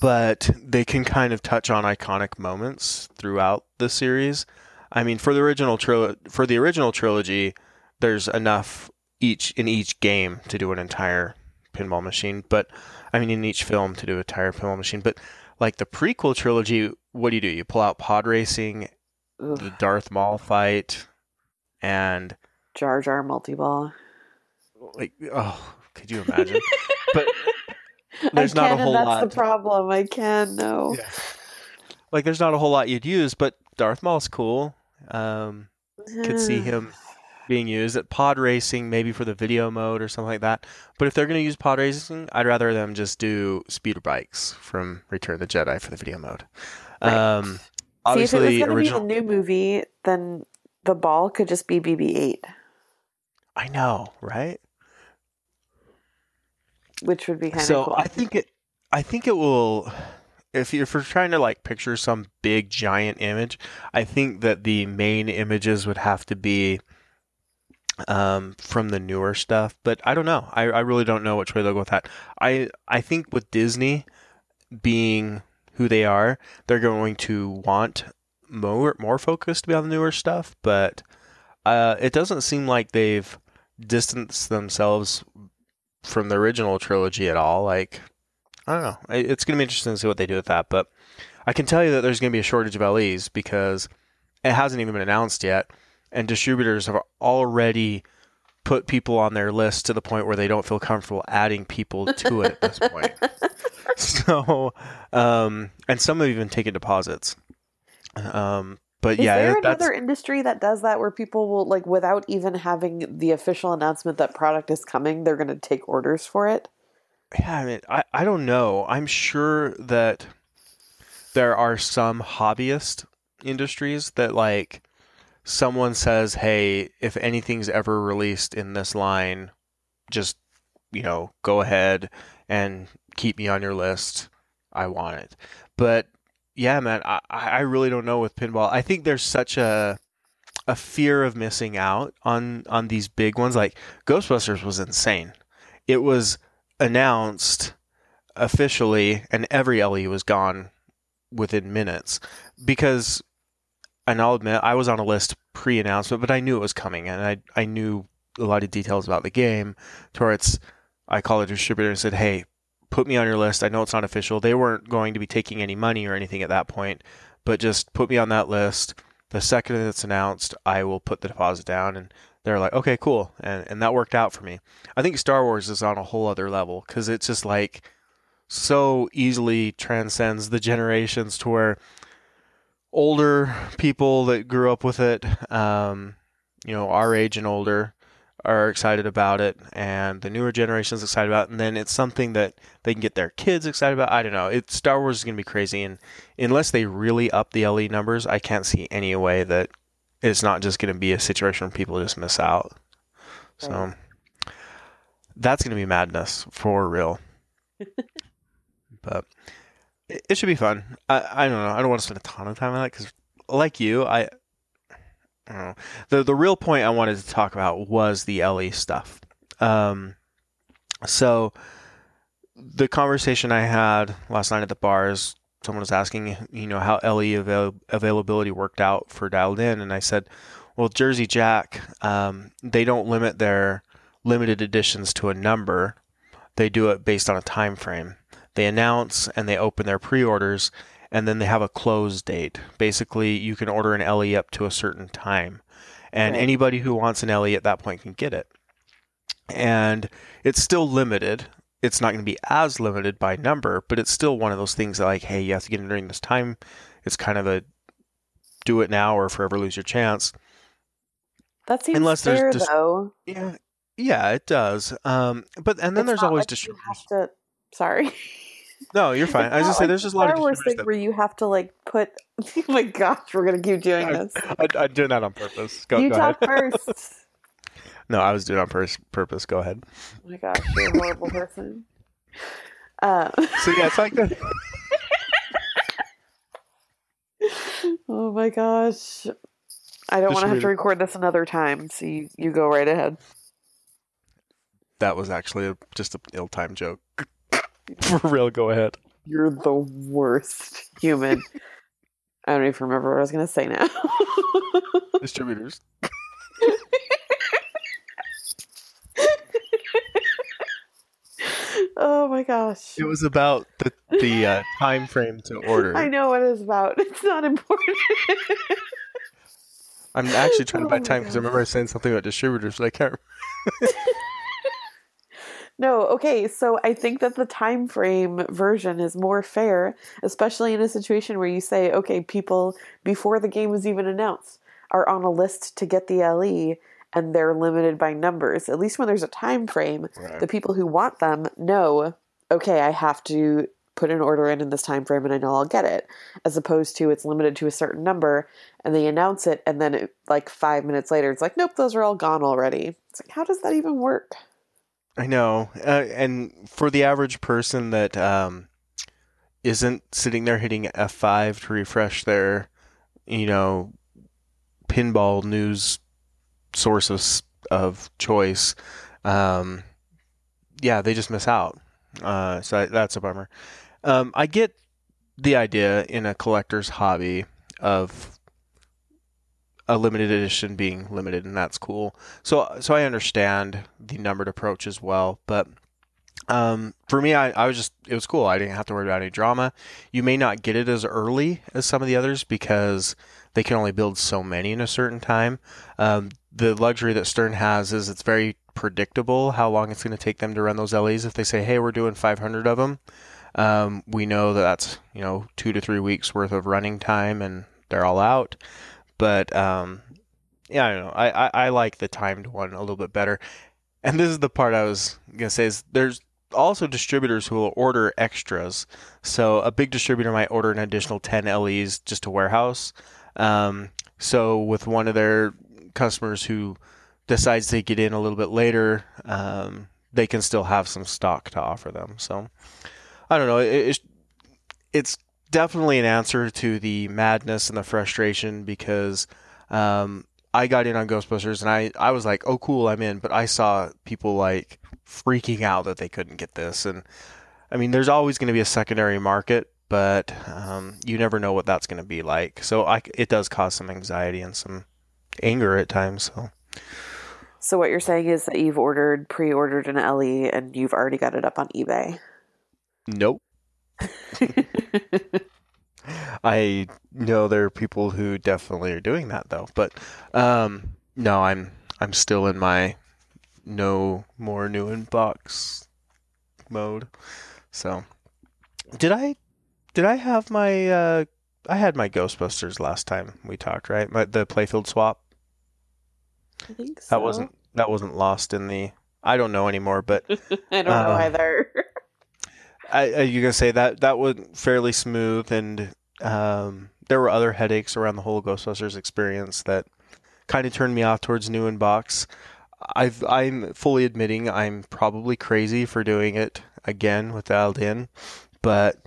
But they can kind of touch on iconic moments throughout the series. I mean, for the original trilo- for the original trilogy, there's enough each in each game to do an entire pinball machine. But I mean, in each film to do an entire pinball machine. But like the prequel trilogy, what do you do? You pull out pod racing, Ugh, the Darth Maul fight, and Jar Jar multi ball. like, oh, could you imagine? but there's I not a whole and that's lot. the problem. I can no. Yeah. like, there's not a whole lot you'd use, but Darth Maul's cool. Um, could see him being used at pod racing, maybe for the video mode or something like that. But if they're going to use pod racing, I'd rather them just do speeder bikes from Return of the Jedi for the video mode. Right. Um, See, if it was obviously, going to original. be a new movie, then the ball could just be BB-8, I know, right? which would be kind of so cool. I think it. I think it will. If you're, if you're trying to like picture some big giant image, I think that the main images would have to be um, from the newer stuff. But I don't know. I, I really don't know which way they'll go with that. I I think with Disney being who they are, they're going to want more more focus to be on the newer stuff. But uh, it doesn't seem like they've distanced themselves from the original trilogy at all. Like, I don't know. It's going to be interesting to see what they do with that. But I can tell you that there's going to be a shortage of LEs because it hasn't even been announced yet. And distributors have already put people on their list to the point where they don't feel comfortable adding people to it at this point. So, um, and some have even taken deposits. Um, but yeah. Is yeah, there it- that's another industry that does that where people will like without even having the official announcement that product is coming, they're going to take orders for it? Yeah, I mean, I, I don't know. I'm sure that there are some hobbyist industries that like someone says, "Hey, if anything's ever released in this line, just you know, go ahead and keep me on your list. I want it." But yeah, man, I I really don't know with pinball. I think there's such a a fear of missing out on on these big ones. Like Ghostbusters was insane. It was announced officially, and every LE was gone within minutes because. And I'll admit, I was on a list pre-announcement, but I knew it was coming, and I I knew a lot of details about the game. To where it's, I called a distributor and said, "Hey, put me on your list. I know it's not official. They weren't going to be taking any money or anything at that point, but just put me on that list. The second it's announced, I will put the deposit down." And they're like, "Okay, cool," and and that worked out for me. I think Star Wars is on a whole other level because it's just like so easily transcends the generations to where older people that grew up with it, um, you know, our age and older, are excited about it, and the newer generation's excited about it, and then it's something that they can get their kids excited about. I don't know. It Star Wars is going to be crazy, and unless they really up the LE numbers, I can't see any way that it's not just going to be a situation where people just miss out. So Right. that's going to be madness for real. but it, should be fun. I, I don't know. I don't want to spend a ton of time on that because, like you, I uh, the the real point I wanted to talk about was the LE stuff. Um, so the conversation I had last night at the bar is someone was asking, you know, how LE avail- availability worked out for dialed in, and I said, well, Jersey Jack, um, they don't limit their limited editions to a number; they do it based on a time frame. They announce and they open their pre-orders, and then they have a close date. Basically, you can order an LE up to a certain time, and Right. anybody who wants an LE at that point can get it. And it's still limited. It's not going to be as limited by number, but it's still one of those things that, like, hey, you have to get in during this time. It's kind of a do it now or forever lose your chance. That seems Unless there's fair, dis- though. Yeah, yeah, it does. Um, but and then It's there's always like have to. Sorry. No, you're fine. I was just say there's just a lot of Star Wars distributors thing where you have to like put. Oh my gosh, we're gonna keep doing this. I, I'm doing that on purpose. Go, you go talk ahead. first. No, I was doing it on pur- purpose. Go ahead. Oh my gosh, you're a horrible person. Uh, So yeah, it's like that. oh my gosh. I don't want to have to record this another time, so you, you go right ahead. That was actually a, just an ill-timed joke. For real, go ahead. You're the worst human. I don't even remember what I was going to say now. Distributors. oh my gosh. It was about the the uh, time frame to order. I know what it's about. It's not important. I'm actually trying to Oh buy my time because I remember saying something about distributors, but I can't. No, okay, so I think that the time frame version is more fair, especially in a situation where you say, okay, people before the game is even announced are on a list to get the LE and they're limited by numbers. At least when there's a time frame, the people who want them know, okay, I have to put an order in in this time frame and I know I'll get it. As opposed to it's limited to a certain number and they announce it and then it, like 5 minutes later it's like, nope, those are all gone already. It's like how does that even work? I know, uh, and for the average person that um, isn't sitting there hitting F5 to refresh their, you know, pinball news sources of choice, um, yeah, they just miss out. Uh, so that's a bummer. Um, I get the idea in a collector's hobby of a limited edition being limited, and that's cool. So so I understand the numbered approach as well, but um, for me, I, I was just it was cool. I didn't have to worry about any drama. You may not get it as early as some of the others because they can only build so many in a certain time. Um, the luxury that Stern has is it's very predictable how long it's going to take them to run those LEs. If they say, "Hey, we're doing 500 of them," um, we know that that's you know two to three weeks worth of running time, and they're all out. But um, yeah, I don't know. I, I, I like the timed one a little bit better. And this is the part I was gonna say is there's also distributors who will order extras. So a big distributor might order an additional 10 LEs just to warehouse. Um, so with one of their customers who decides to get in a little bit later, um, they can still have some stock to offer them. So I don't know. It, it's it's definitely an answer to the madness and the frustration because um, I got in on Ghostbusters and I, I was like, oh, cool, I'm in. But I saw people like freaking out that they couldn't get this. And I mean, there's always going to be a secondary market, but um, you never know what that's going to be like. So I, it does cause some anxiety and some anger at times. So So what you're saying is that you've ordered pre-ordered an LE and you've already got it up on eBay. nope. I know there are people who definitely are doing that though, but um, no, I'm I'm still in my no more new in box mode. So, did I did I have my uh, I had my Ghostbusters last time we talked, right? My, the playfield swap I think so. that wasn't that wasn't lost in the I don't know anymore, but I don't know uh, either. I, I you gonna say that that went fairly smooth, and um, there were other headaches around the whole Ghostbusters experience that kind of turned me off towards new in box. I've I'm fully admitting I'm probably crazy for doing it again with dialed but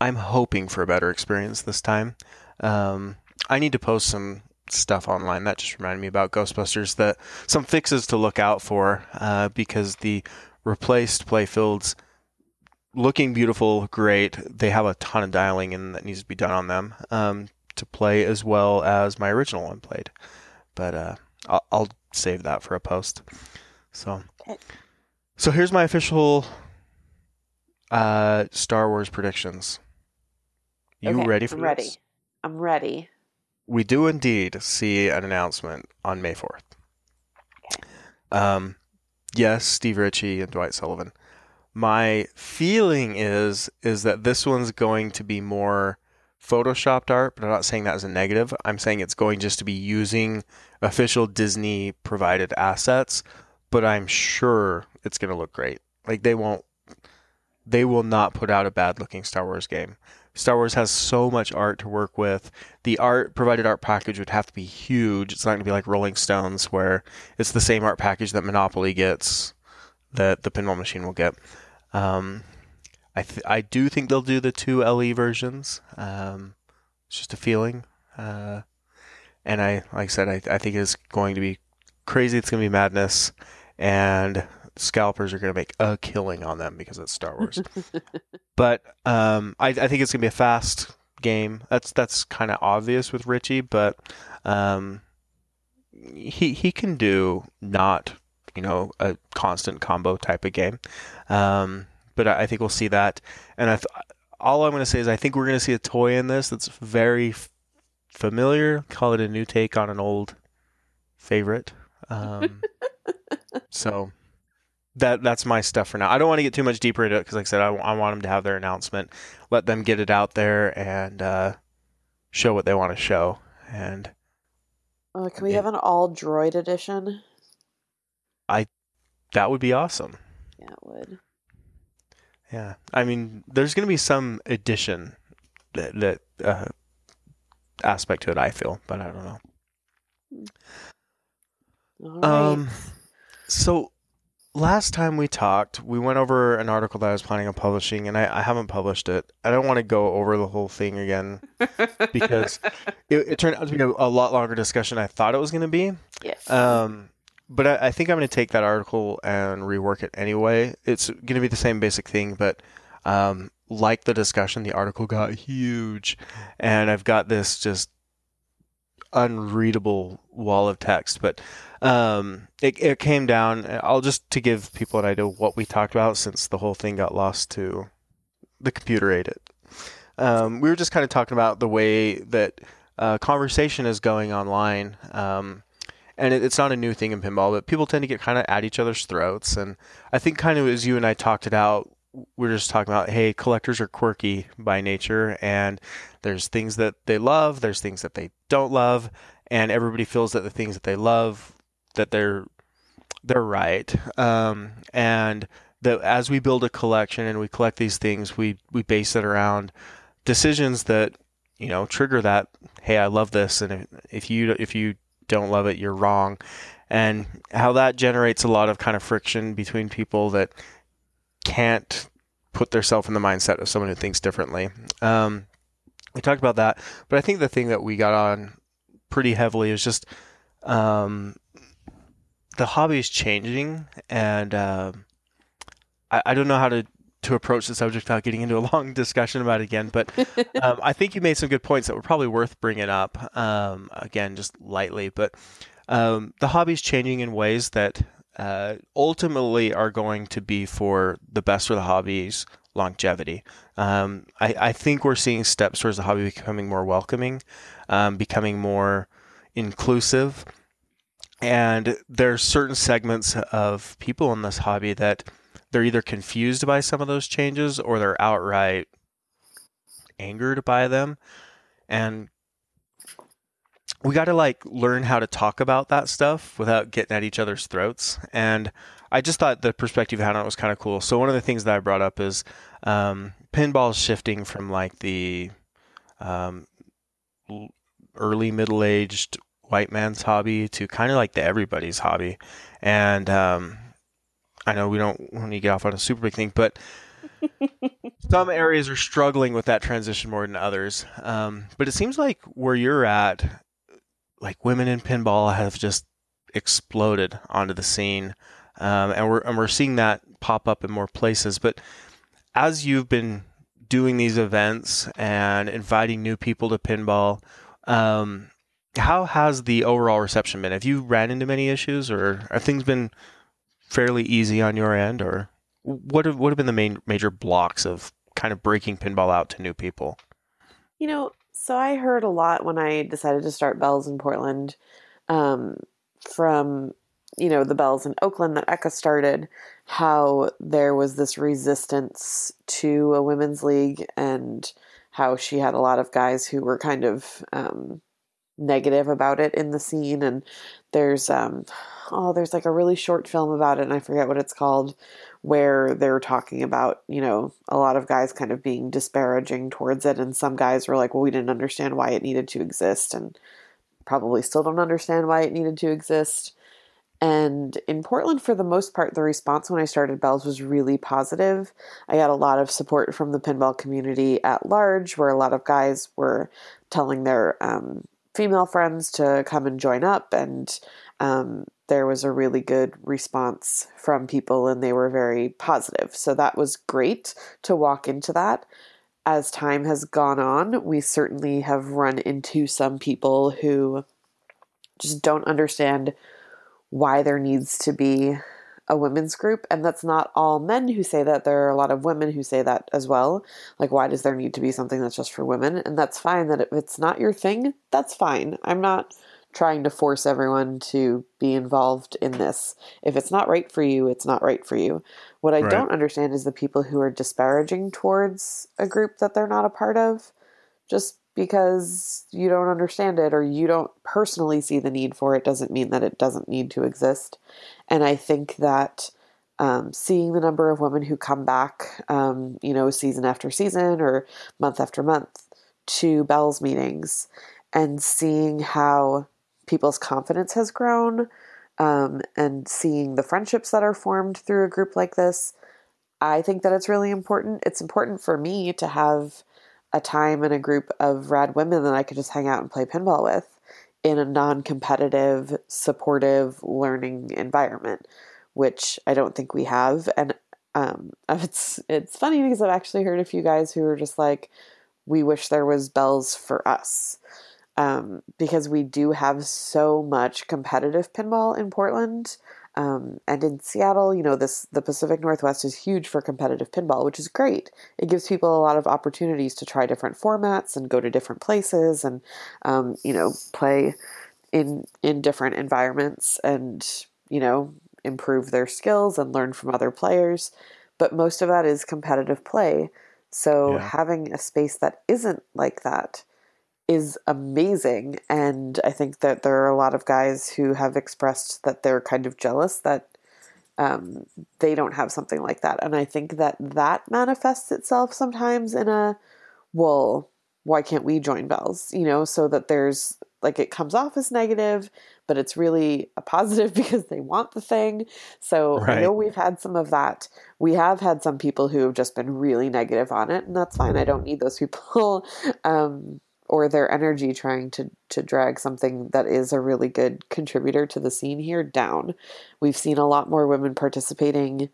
I'm hoping for a better experience this time. Um, I need to post some stuff online. That just reminded me about Ghostbusters. That some fixes to look out for uh, because the replaced playfields looking beautiful, great. They have a ton of dialing in that needs to be done on them um, to play as well as my original one played. But uh, I'll, I'll save that for a post. So, so here's my official uh, Star Wars predictions. You Okay, ready for I'm ready. this? I'm ready. We do indeed see an announcement on May 4th. Um, yes, Steve Ritchie and Dwight Sullivan. My feeling is is that this one's going to be more photoshopped art, but I'm not saying that as a negative. I'm saying it's going just to be using official Disney provided assets, but I'm sure it's going to look great. Like they won't they will not put out a bad looking Star Wars game. Star Wars has so much art to work with. The art provided art package would have to be huge. It's not going to be like Rolling Stones where it's the same art package that Monopoly gets, that the pinball machine will get. Um, I th- I do think they'll do the two LE versions. Um, it's just a feeling, uh, and I like I said I I think it's going to be crazy. It's going to be madness, and scalpers are going to make a killing on them because it's Star Wars. but um, I, I think it's going to be a fast game. That's that's kind of obvious with Ritchie, but um, he he can do not you know a constant combo type of game. Um, but I, I think we'll see that, and I th- all I'm going to say is I think we're going to see a toy in this that's very f- familiar. Call it a new take on an old favorite. Um, so that that's my stuff for now. I don't want to get too much deeper into it because, like I said, I, I want them to have their announcement, let them get it out there, and uh, show what they want to show. And Uh, can we Yeah. have an all droid edition? That would be awesome. Yeah, it would. Yeah, I mean, there's going to be some addition that that uh, aspect to it. I feel, but I don't know. Right. Um, so last time we talked, we went over an article that I was planning on publishing, and I, I haven't published it. I don't want to go over the whole thing again because it, it turned out to be a, a lot longer discussion than I thought it was going to be. yes. Um, but I, I think I'm going to take that article and rework it anyway. It's going to be the same basic thing, but um, like the discussion, the article got huge, and I've got this just unreadable wall of text. But um, it, it came down. I'll just to give people an idea what we talked about since the whole thing got lost to the computer ate it. Um, we were just kind of talking about the way that uh, conversation is going online. Um, and it, it's not a new thing in pinball, but people tend to get kind of at each other's throats. And I think kind of as you and I talked it out, we're just talking about, hey, collectors are quirky by nature, and there's things that they love, there's things that they don't love, and everybody feels that the things that they love that they're they're right. Um, and that as we build a collection and we collect these things, we we base it around decisions that you know trigger that. Hey, I love this, and if, if you if you don't love it, you're wrong. And how that generates a lot of kind of friction between people that can't put themselves in the mindset of someone who thinks differently. Um, we talked about that, but I think the thing that we got on pretty heavily is just um, the hobby is changing, and uh, I, I don't know how to to approach the subject without getting into a long discussion about it again. But um, I think you made some good points that were probably worth bringing up. Um, again, just lightly, but um, the is changing in ways that uh, ultimately are going to be for the best for the hobby's longevity. Um, I, I think we're seeing steps towards the hobby becoming more welcoming, um, becoming more inclusive. And there are certain segments of people in this hobby that they're either confused by some of those changes or they're outright angered by them. And we got to like learn how to talk about that stuff without getting at each other's throats. And I just thought the perspective had on it was kind of cool. So one of the things that I brought up is um, pinball shifting from like the um, early middle aged white man's hobby to kind of like the everybody's hobby. And um, I know we don't want to get off on a super big thing, but some areas are struggling with that transition more than others. Um, but it seems like where you're at, like women in pinball have just exploded onto the scene, um, and we're and we're seeing that pop up in more places. But as you've been doing these events and inviting new people to pinball, um, how has the overall reception been? Have you ran into many issues, or have things been fairly easy on your end, or what have what have been the main major blocks of kind of breaking pinball out to new people? You know, so I heard a lot when I decided to start Belles in Portland um, from you know the Belles in Oakland that Echa started, how there was this resistance to a women's league and how she had a lot of guys who were kind of um, negative about it in the scene and there's um oh there's like a really short film about it and I forget what it's called where they're talking about, you know, a lot of guys kind of being disparaging towards it and some guys were like, "Well, we didn't understand why it needed to exist." And probably still don't understand why it needed to exist. And in Portland, for the most part, the response when I started Belles was really positive. I got a lot of support from the pinball community at large, where a lot of guys were telling their um, female friends to come and join up. And um, there was a really good response from people, and they were very positive. So that was great to walk into that. As time has gone on, we certainly have run into some people who just don't understand why there needs to be a women's group and that's not all men who say that there are a lot of women who say that as well. Like why does there need to be something that's just for women? And that's fine that if it's not your thing that's fine. I'm not trying to force everyone to be involved in this. If it's not right for you it's not right for you. What i Right. don't understand is the people who are disparaging towards a group that they're not a part of. Just because you don't understand it or you don't personally see the need for it doesn't mean that it doesn't need to exist. And I think that um, seeing the number of women who come back, um, you know, season after season or month after month to Belles' meetings and seeing how people's confidence has grown um, and seeing the friendships that are formed through a group like this, I think that it's really important. It's important for me to have a time and a group of rad women that I could just hang out and play pinball with in a non competitive, supportive learning environment, which I don't think we have. And um, it's it's funny because I've actually heard a few guys who are just like, we wish there was Belles for us. Um, because we do have so much competitive pinball in Portland. Um, and in Seattle, you know, this the Pacific Northwest is huge for competitive pinball, which is great. It gives people a lot of opportunities to try different formats and go to different places and um, you know play in in different environments and you know improve their skills and learn from other players. But most of that is competitive play. So Yeah. having a space that isn't like that is amazing. And I think that there are a lot of guys who have expressed that they're kind of jealous that um, they don't have something like that. And I think that that manifests itself sometimes in a, well, why can't we join Belles? You know, so that there's like it comes off as negative, but it's really a positive because they want the thing. So I know we've had some of that. We have had some people who have just been really negative on it, and that's fine. I don't need those people. Um, or their energy trying to to drag something that is a really good contributor to the scene here down. We've seen a lot more women participating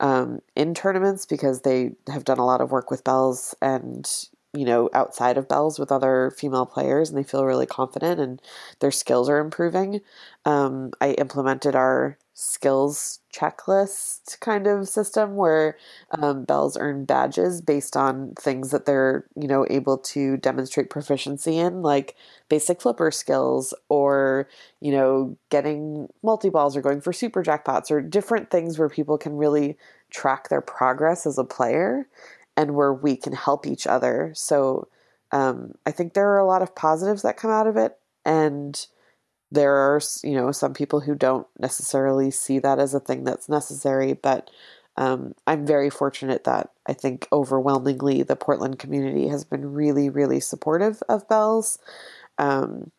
um, in tournaments because they have done a lot of work with Belles and you know outside of Belles with other female players and they feel really confident and their skills are improving. Um, i implemented our skills checklist kind of system where um, Belles earn badges based on things that they're you know able to demonstrate proficiency in like basic flipper skills or you know getting multi-balls or going for super jackpots or different things where people can really track their progress as a player and where we can help each other. So um, i think there are a lot of positives that come out of it and there are you know some people who don't necessarily see that as a thing that's necessary but um, i'm very fortunate that i think overwhelmingly the portland community has been really really supportive of Belles um,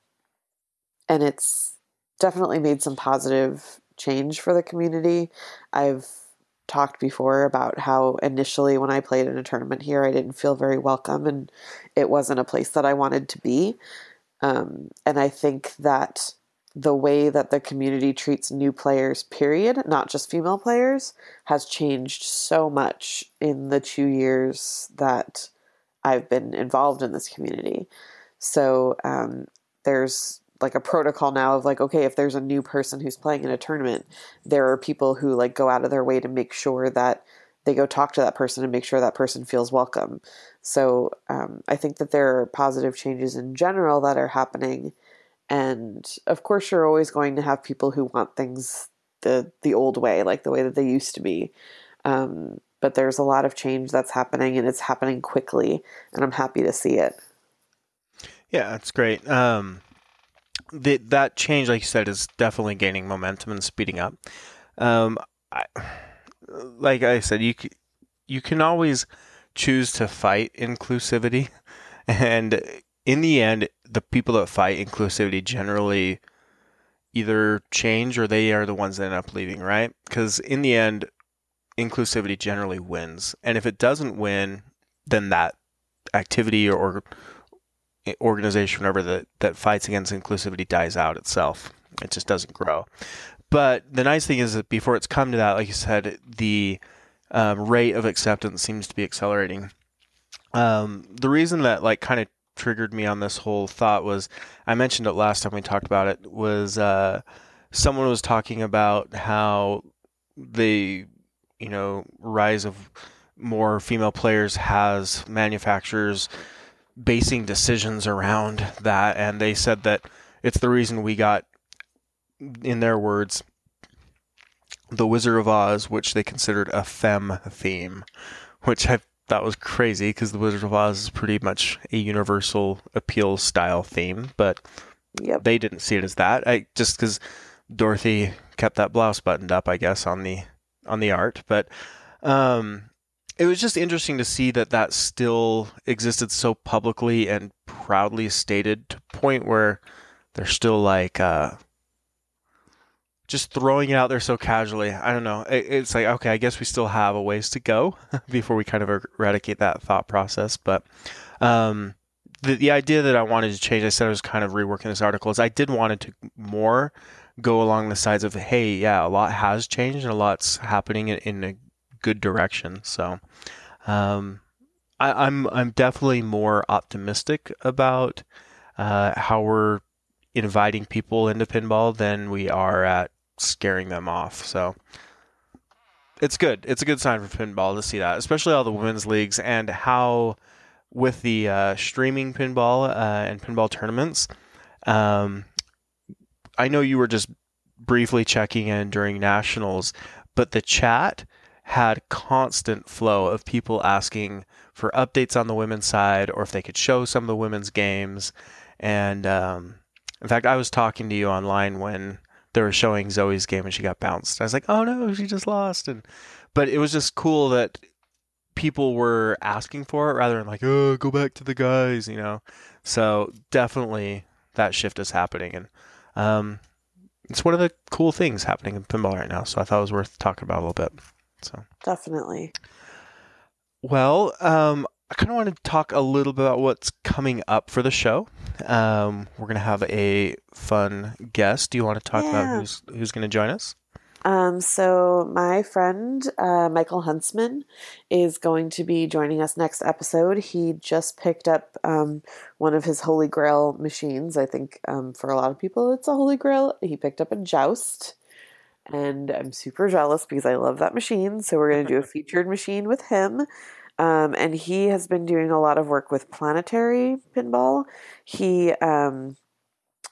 and it's definitely made some positive change for the community. I've talked before about how initially when i played in a tournament here i didn't feel very welcome and it wasn't a place that i wanted to be Um, and I think that the way that the community treats new players, period, not just female players, has changed so much in the two years that I've been involved in this community. So um, there's like a protocol now of like, okay, if there's a new person who's playing in a tournament, there are people who like go out of their way to make sure that they go talk to that person and make sure that person feels welcome. So um, I think that there are positive changes in general that are happening and of course, you're always going to have people who want things the the old way, like the way that they used to be. Um, but there's a lot of change that's happening, and it's happening quickly, and I'm happy to see it. Yeah, that's great. Um, the, that change, like you said, is definitely gaining momentum and speeding up. Um, I, like I said, you you can always choose to fight inclusivity, and in the end, the people that fight inclusivity generally either change or they are the ones that end up leaving, right? Because in the end, inclusivity generally wins. And if it doesn't win, then that activity or organization, whatever that, that fights against inclusivity dies out itself. It just doesn't grow. But the nice thing is that before it's come to that, like you said, the um, rate of acceptance seems to be accelerating. Um, the reason that like kind of triggered me on this whole thought was I mentioned it last time we talked about it was uh, someone was talking about how the you know rise of more female players has manufacturers basing decisions around that and they said that it's the reason we got in their words the Wizard of Oz which they considered a fem theme which I that was crazy because the Wizard of Oz is pretty much a universal appeal style theme, but yep. they didn't see it as that. I just because Dorothy kept that blouse buttoned up, I guess on the on the art, but um, it was just interesting to see that that still existed so publicly and proudly stated to point where they're still like uh, just throwing it out there so casually. I don't know. It, it's like, okay, I guess we still have a ways to go before we kind of eradicate that thought process. But um, the, the idea that I wanted to change, I said I was kind of reworking this article, is I did want it to more go along the sides of, hey, yeah, a lot has changed and a lot's happening in, in a good direction. So um, I, I'm I'm definitely more optimistic about uh, how we're inviting people into pinball than we are at scaring them off. So it's good. It's a good sign for pinball to see that, especially all the women's leagues and how with the uh, streaming pinball uh, and pinball tournaments. Um, I know you were just briefly checking in during nationals, but the chat had constant flow of people asking for updates on the women's side or if they could show some of the women's games. And um, in fact, I was talking to you online when they were showing Zoe's game and she got bounced. I was like, oh no, she just lost. And but it was just cool that people were asking for it rather than like, oh, go back to the guys, you know. So definitely that shift is happening, and um, it's one of the cool things happening in pinball right now. So I thought it was worth talking about a little bit. So definitely. Well, um, I kind of want to talk a little bit about what's coming up for the show. Um, we're gonna have a fun guest. Do you want to talk yeah. about who's who's going to join us? Um, so my friend uh, Michael Huntsman is going to be joining us next episode. He just picked up um, one of his Holy Grail machines. I think um, for a lot of people it's a Holy Grail. He picked up a Joust, and I'm super jealous because I love that machine. So we're going to do a featured machine with him. Um, and he has been doing a lot of work with Planetary Pinball. He um,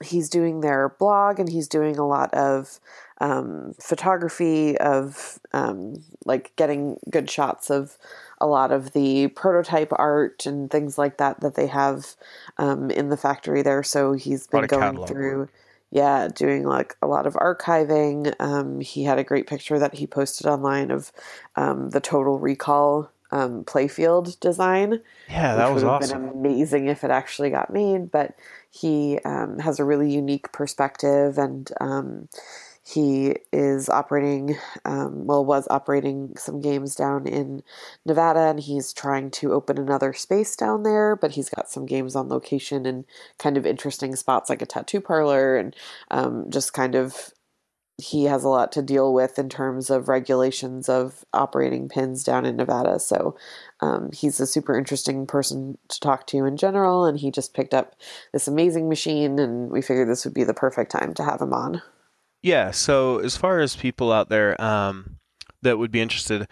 he's doing their blog, and he's doing a lot of um, photography of um, like getting good shots of a lot of the prototype art and things like that that they have um, in the factory there. So he's been going through yeah, doing like a lot of archiving. Um, he had a great picture that he posted online of um, the Total Recall um, playfield design. Yeah, that was would have awesome. Been amazing if it actually got made, but he um, has a really unique perspective, and um, he is operating, um, well, was operating some games down in Nevada, and he's trying to open another space down there. But he's got some games on location and kind of interesting spots like a tattoo parlor and um, just kind of he has a lot to deal with in terms of regulations of operating pins down in Nevada. So um, he's a super interesting person to talk to in general, and he just picked up this amazing machine, and we figured this would be the perfect time to have him on. Yeah. So as far as people out there um, that would be interested,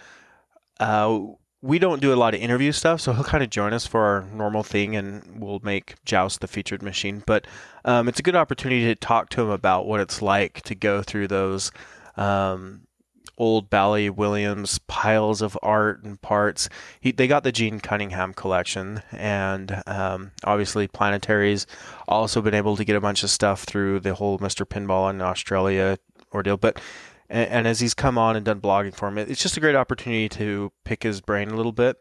uh, we don't do a lot of interview stuff, so he'll kind of join us for our normal thing, and we'll make Joust the featured machine. But um, it's a good opportunity to talk to him about what it's like to go through those um, old Bally Williams piles of art and parts. He, they got the Gene Cunningham collection, and um, obviously Planetary's also been able to get a bunch of stuff through the whole Mr. Pinball in Australia ordeal. But and, and as he's come on and done blogging for him, it's just a great opportunity to pick his brain a little bit.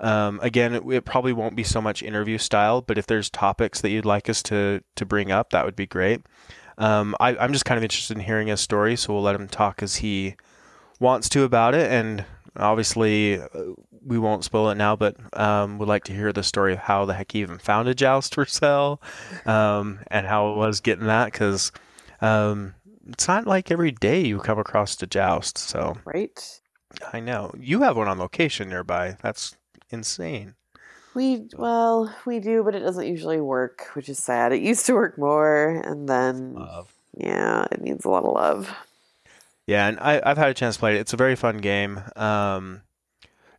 Um, again, it, it, probably won't be so much interview style, but if there's topics that you'd like us to to bring up, that would be great. Um, I, I'm just kind of interested in hearing his story, so we'll let him talk as he wants to about it. And obviously, uh, we won't spoil it now, but um, would like to hear the story of how the heck he even founded Joust for Sale um, and how it was getting that because um, it's not like every day you come across a Joust. So right, I know you have one on location nearby. That's insane. We well, we do, but it doesn't usually work, which is sad. It used to work more, and then love. yeah, it needs a lot of love. Yeah, and I, have had a chance to play it. It's a very fun game. Um,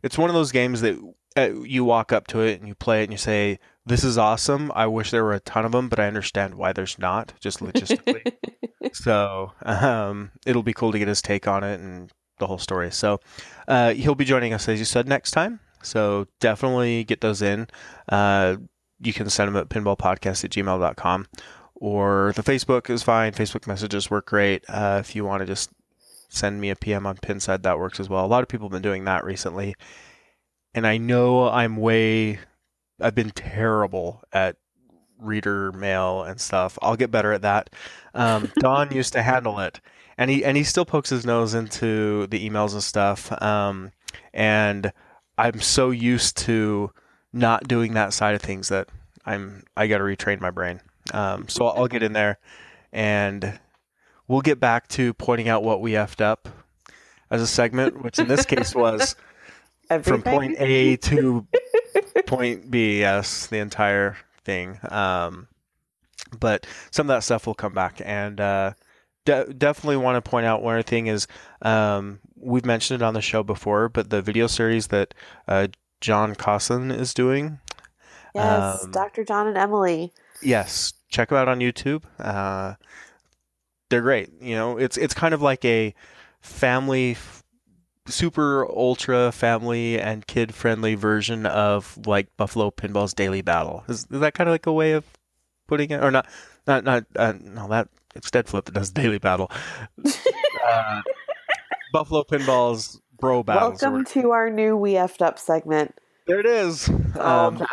it's one of those games that uh, you walk up to it and you play it and you say, "This is awesome. I wish there were a ton of them, but I understand why there's not, just logistically." so um, it'll be cool to get his take on it and the whole story. So uh, he'll be joining us, as you said, next time. So definitely get those in. Uh, you can send them at pinballpodcast at gmail.com or the Facebook is fine. Facebook messages work great. Uh, if you want to just send me a PM on Pinside, that works as well. A lot of people have been doing that recently. And I know I'm way, I've been terrible at reader mail and stuff. I'll get better at that. Um, Don used to handle it, and he and he still pokes his nose into the emails and stuff. Um, and I'm so used to not doing that side of things that I'm I got to retrain my brain. Um, so I'll get in there, and we'll get back to pointing out what we effed up as a segment, which in this case was Everything? from point A to point B. Yes, the entire thing. Um, but some of that stuff will come back, and uh, de- definitely want to point out one other thing is um, we've mentioned it on the show before, but the video series that uh, John Cosson is doing. Yes, um, Dr. John and Emily. Yes, check them out on YouTube. Uh, they're great. You know, it's it's kind of like a family super ultra family and kid friendly version of like Buffalo Pinball's Daily Battle. Is, is that kind of like a way of putting it, or not? Not not uh, no that it's Dead Flip that does Daily Battle. uh, Buffalo Pinball's Bro Battle. Welcome to our new We Effed Up segment. There it is. Um,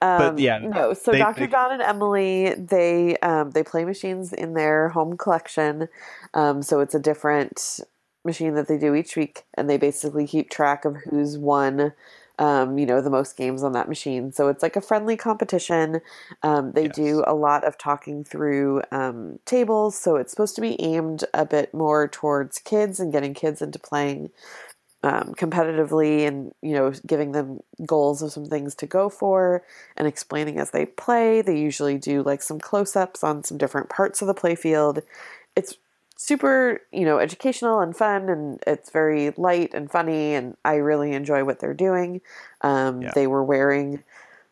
um, but yeah, no. So they, Dr. They, John and Emily, they um, they play machines in their home collection. Um, so it's a different machine that they do each week, and they basically keep track of who's won. Um, you know, the most games on that machine. So it's like a friendly competition. Um, they yes. do a lot of talking through um, tables. So it's supposed to be aimed a bit more towards kids and getting kids into playing um, competitively and you know giving them goals of some things to go for and explaining as they play. They usually do like some close-ups on some different parts of the playfield it's super you know educational and fun and it's very light and funny and i really enjoy what they're doing. Um, yeah. they were wearing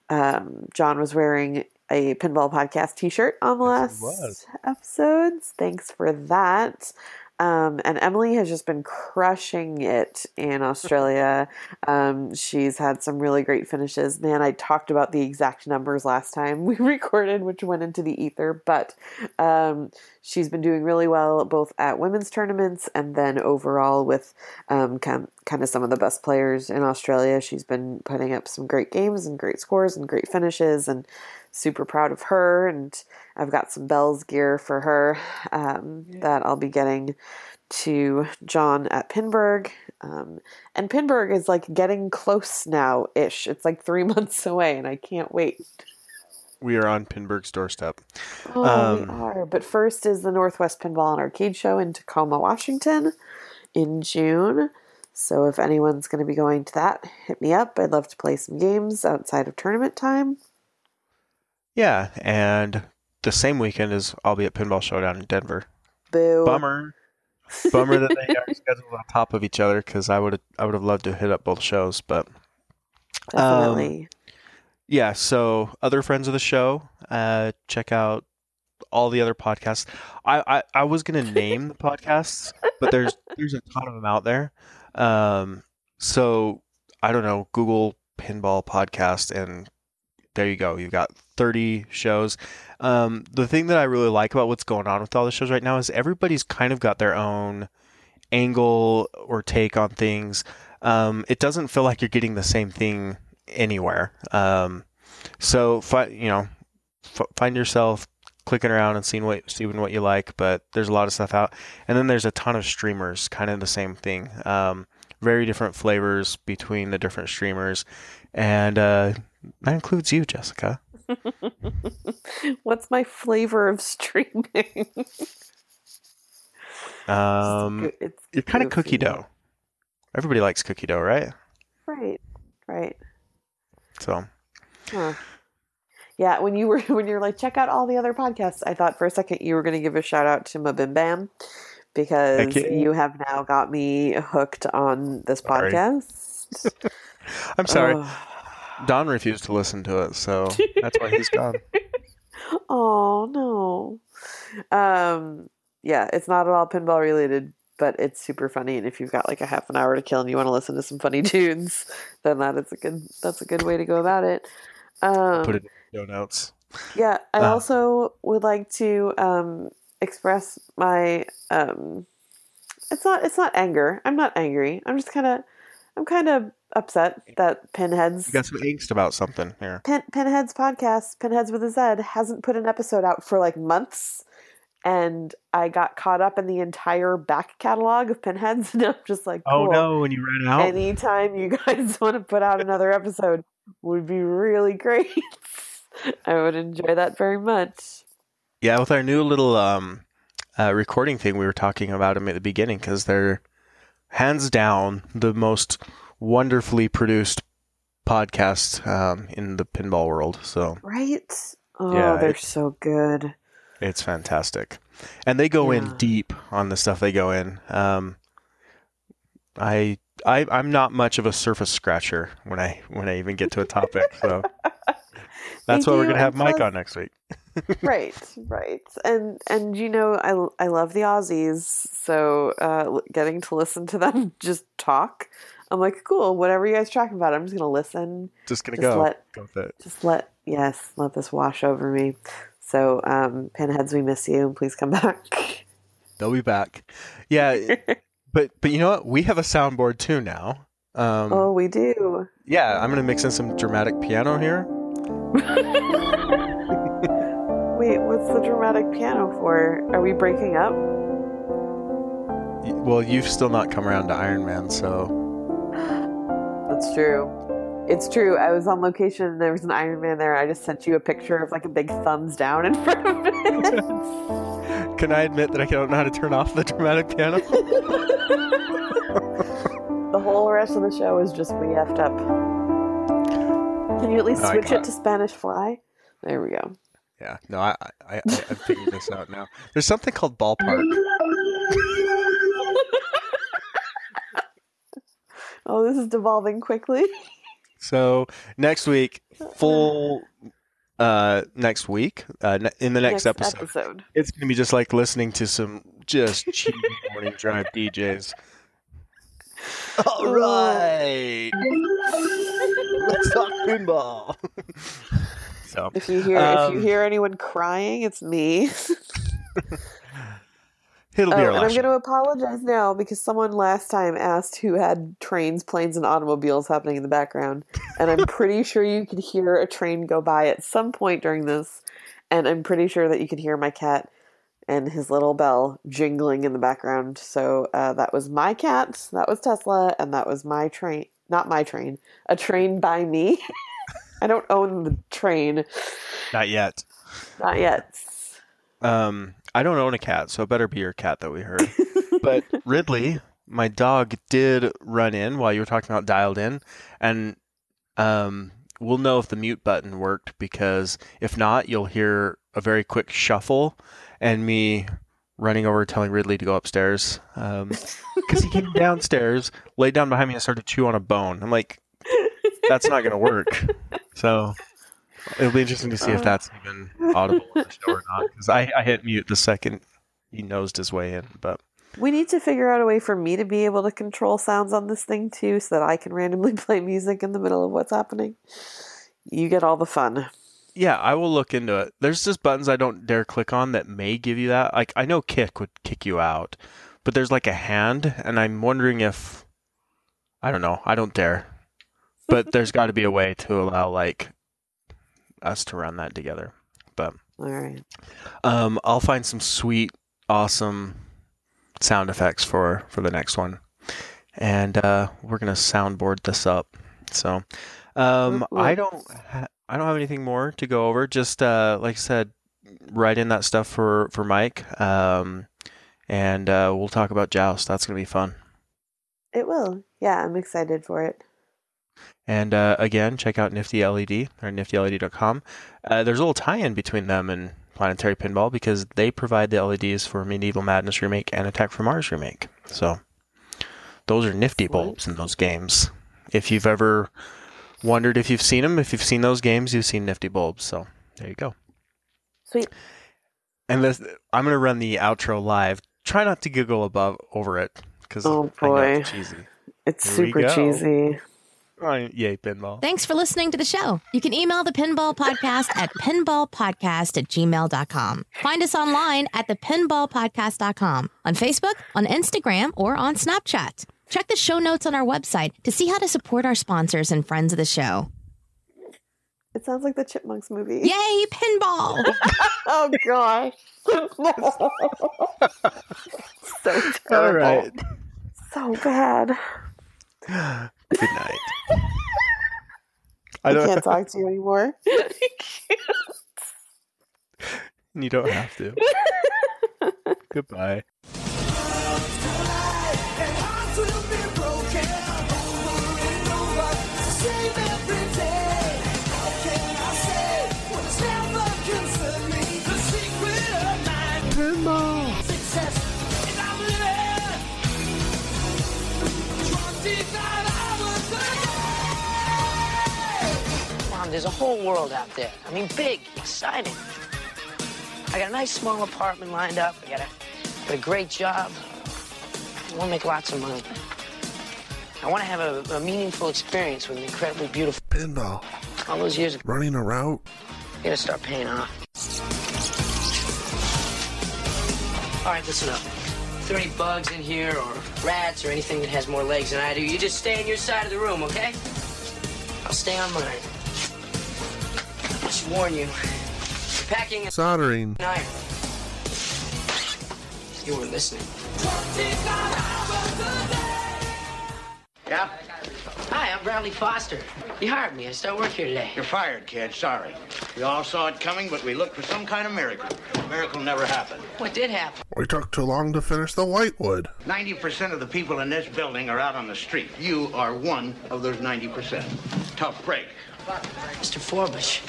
um, john was wearing a pinball podcast t-shirt on the yes, last episodes. Thanks for that um, and Emily has just been crushing it in Australia. Um, she's had some really great finishes. Man, I talked about the exact numbers last time we recorded, which went into the ether, but um, she's been doing really well both at women's tournaments and then overall with um, kind of some of the best players in Australia. She's been putting up some great games and great scores and great finishes. And super proud of her, and I've got some Belles gear for her um, that I'll be getting to John at Pinburgh. Um, and Pinburgh is like getting close now ish. It's like three months away, and I can't wait. We are on Pinburgh's doorstep. Oh, Um, we are. But first is the Northwest Pinball and Arcade Show in Tacoma, Washington in June. So if anyone's going to be going to that, hit me up. I'd love to play some games outside of tournament time. Yeah, and the same weekend is I'll be at Pinball Showdown in Denver. Boo. Bummer. Bummer that they are scheduled on top of each other because I would have I would have loved to hit up both shows, but Definitely. yeah. So other friends of the show, uh, check out all the other podcasts. I I, I was gonna name the podcasts, but there's there's a ton of them out there. Um, so I don't know. Google Pinball Podcast, and there you go. You've got 30 shows. Um, the thing that I really like about what's going on with all the shows right now is everybody's kind of got their own angle or take on things. Um, it doesn't feel like you're getting the same thing anywhere. Um, so, you know, f- find yourself clicking around and seeing what seeing what you like. But there's a lot of stuff out, and then there's a ton of streamers, kind of the same thing. Um, very different flavors between the different streamers, and uh, that includes you, Jessica. What's my flavor of streaming? Um, it's you're kind of cookie dough. Everybody likes cookie dough, right? Right. Right. So Huh. Yeah, when you were when you're like check out all the other podcasts, I thought for a second you were going to give a shout out to MBMBaM because you have now got me hooked on this podcast. I'm sorry. Oh. Don refused to listen to it, so that's why he's gone. Oh no. Um yeah, it's not at all pinball related, but it's super funny and if you've got like a half an hour to kill and you want to listen to some funny tunes, then that is a good that's a good way to go about it. Um Put it in show notes. Yeah, I Uh, also would like to um express my um it's not it's not anger. I'm not angry. I'm just kind of I'm kind of upset that Pinheads You got some angst about something here. Pin, Pinheads podcast, Pinheads with a Z, hasn't put an episode out for like months. And I got caught up in the entire back catalog of Pinheads, and I'm just like, Oh no, when you ran out. Anytime you guys want to put out another episode would be really great. I would enjoy that very much. Yeah, with our new little um, uh, recording thing, we were talking about them at the beginning because they're hands down the most wonderfully produced podcast um, in the pinball world. So Right? Oh, Yeah, they're so good. it's fantastic, and they go Yeah. in deep on the stuff they go in. Um, I. I, I'm not much of a surface scratcher when I when I even get to a topic, so that's Thank why we're gonna have Mike on next week. right, right. And and you know, I I love the Aussies, so uh, getting to listen to them just talk, I'm like, cool. Whatever you guys talking about, I'm just gonna listen. Just gonna Just go. let go with it. just let yes, let this wash over me. So, um, pinheads, we miss you. Please come back. They'll be back. Yeah, but but you know what? We have a soundboard too now. Um, oh, we do. Yeah, I'm gonna mix in some dramatic piano here. Wait, what's the dramatic piano for? Are we breaking up? Well, you've still not come around to Iron Man, so That's true. It's true. I was on location and there was an Iron Man there. I just sent you a picture of like a big thumbs down in front of it. can I admit that I don't know how to turn off the dramatic piano? the whole rest of the show is just we effed up. Can you at least switch got- it to Spanish Fly? There we go. Yeah, no, I I, I I figured this out now. There's something called ballpark. Oh, this is devolving quickly. So next week, full uh next week, uh in the next, episode, it's gonna be just like listening to some just cheesy morning drive DJs. All right, let's talk pinball. so If you hear if you Um, hear anyone crying, it's me. It'll Oh, be our and I'm going to apologize now because someone last time asked who had trains, planes, and automobiles happening in the background. And I'm pretty sure you could hear a train go by at some point during this. And I'm pretty sure that you could hear my cat and his little bell jingling in the background. So uh, that was my cat, that was Tesla, and that was my train. Not my train, a train by me. I don't own the train. Not yet. Not yet. Um, I don't own a cat, so it better be your cat that we heard. but Ridley, my dog, did run in while you were talking about dialed in, and um, we'll know if the mute button worked because if not, you'll hear a very quick shuffle and me running over telling Ridley to go upstairs because he came downstairs, laid down behind me, and started to chew on a bone. I'm like, that's not going to work. So it'll be interesting to see if uh-huh. that's even audible in the show or not. Because I, I hit mute the second he nosed his way in. But We need to figure out a way for me to be able to control sounds on this thing too, so that I can randomly play music in the middle of what's happening. You get all the fun. yeah, I will look into it. There's just buttons I don't dare click on that may give you that. Like I know kick would kick you out, but there's like a hand, and I'm wondering if I don't know. I don't dare. But there's got to be a way to allow like us to run that together. But All right. Um, I'll find some sweet, awesome sound effects for for the next one, and uh, we're gonna soundboard this up. So, um, I don't ha- I don't have anything more to go over. Just uh, like I said, write in that stuff for for Mike, um, and uh, we'll talk about Joust. That's gonna be fun. It will. Yeah, I'm excited for it. And uh, again, check out Nifty LED or niftyled.com. Uh, there's a little tie-in between them and Planetary Pinball because they provide the LEDs for Medieval Madness remake and Attack from Mars remake. So those are nifty bulbs in those games. If you've ever wondered if you've seen them, if you've seen those games, you've seen nifty bulbs. So there you go. Sweet. And this, I'm gonna run the outro live. Try not to giggle above over it because Oh, boy. it's cheesy. It's Here super cheesy. Oh, yay, pinball. Thanks for listening to the show. You can email the Pinball Podcast at pinballpodcast at gmail.com. Find us online at thepinballpodcast.com, on Facebook, on Instagram, or on Snapchat. Check the show notes on our website to see how to support our sponsors and friends of the show. It sounds like the Chipmunks movie. Yay, pinball! Oh gosh. so terrible. All right. So bad. Good night. I, I don't. can't talk to you anymore. You don't have to. Goodbye. Mom, there's a whole world out there. I mean, big, exciting. I got a nice small apartment lined up. I got a, got a great job. I want to make lots of money. I want to have a, a meaningful experience with an incredibly beautiful. Pinball. Uh, all those years ago, Running a route. you gotta start paying off. All right, listen up. If there are any bugs in here, or rats, or anything that has more legs than I do, you just stay on your side of the room, okay? I'll stay on mine. I should warn you. Packing and Soldering. iron. You were listening. 25 hours a day. Yeah? Hi, I'm Brantley Foster. You hired me. I start work here today. You're fired, kid. Sorry. We all saw it coming, but we looked for some kind of miracle. Miracle never happened. What did happen? We took too long to finish the Whitewood. 90% of the people in this building are out on the street. You are one of those 90%. Tough break. Mr. Forbush,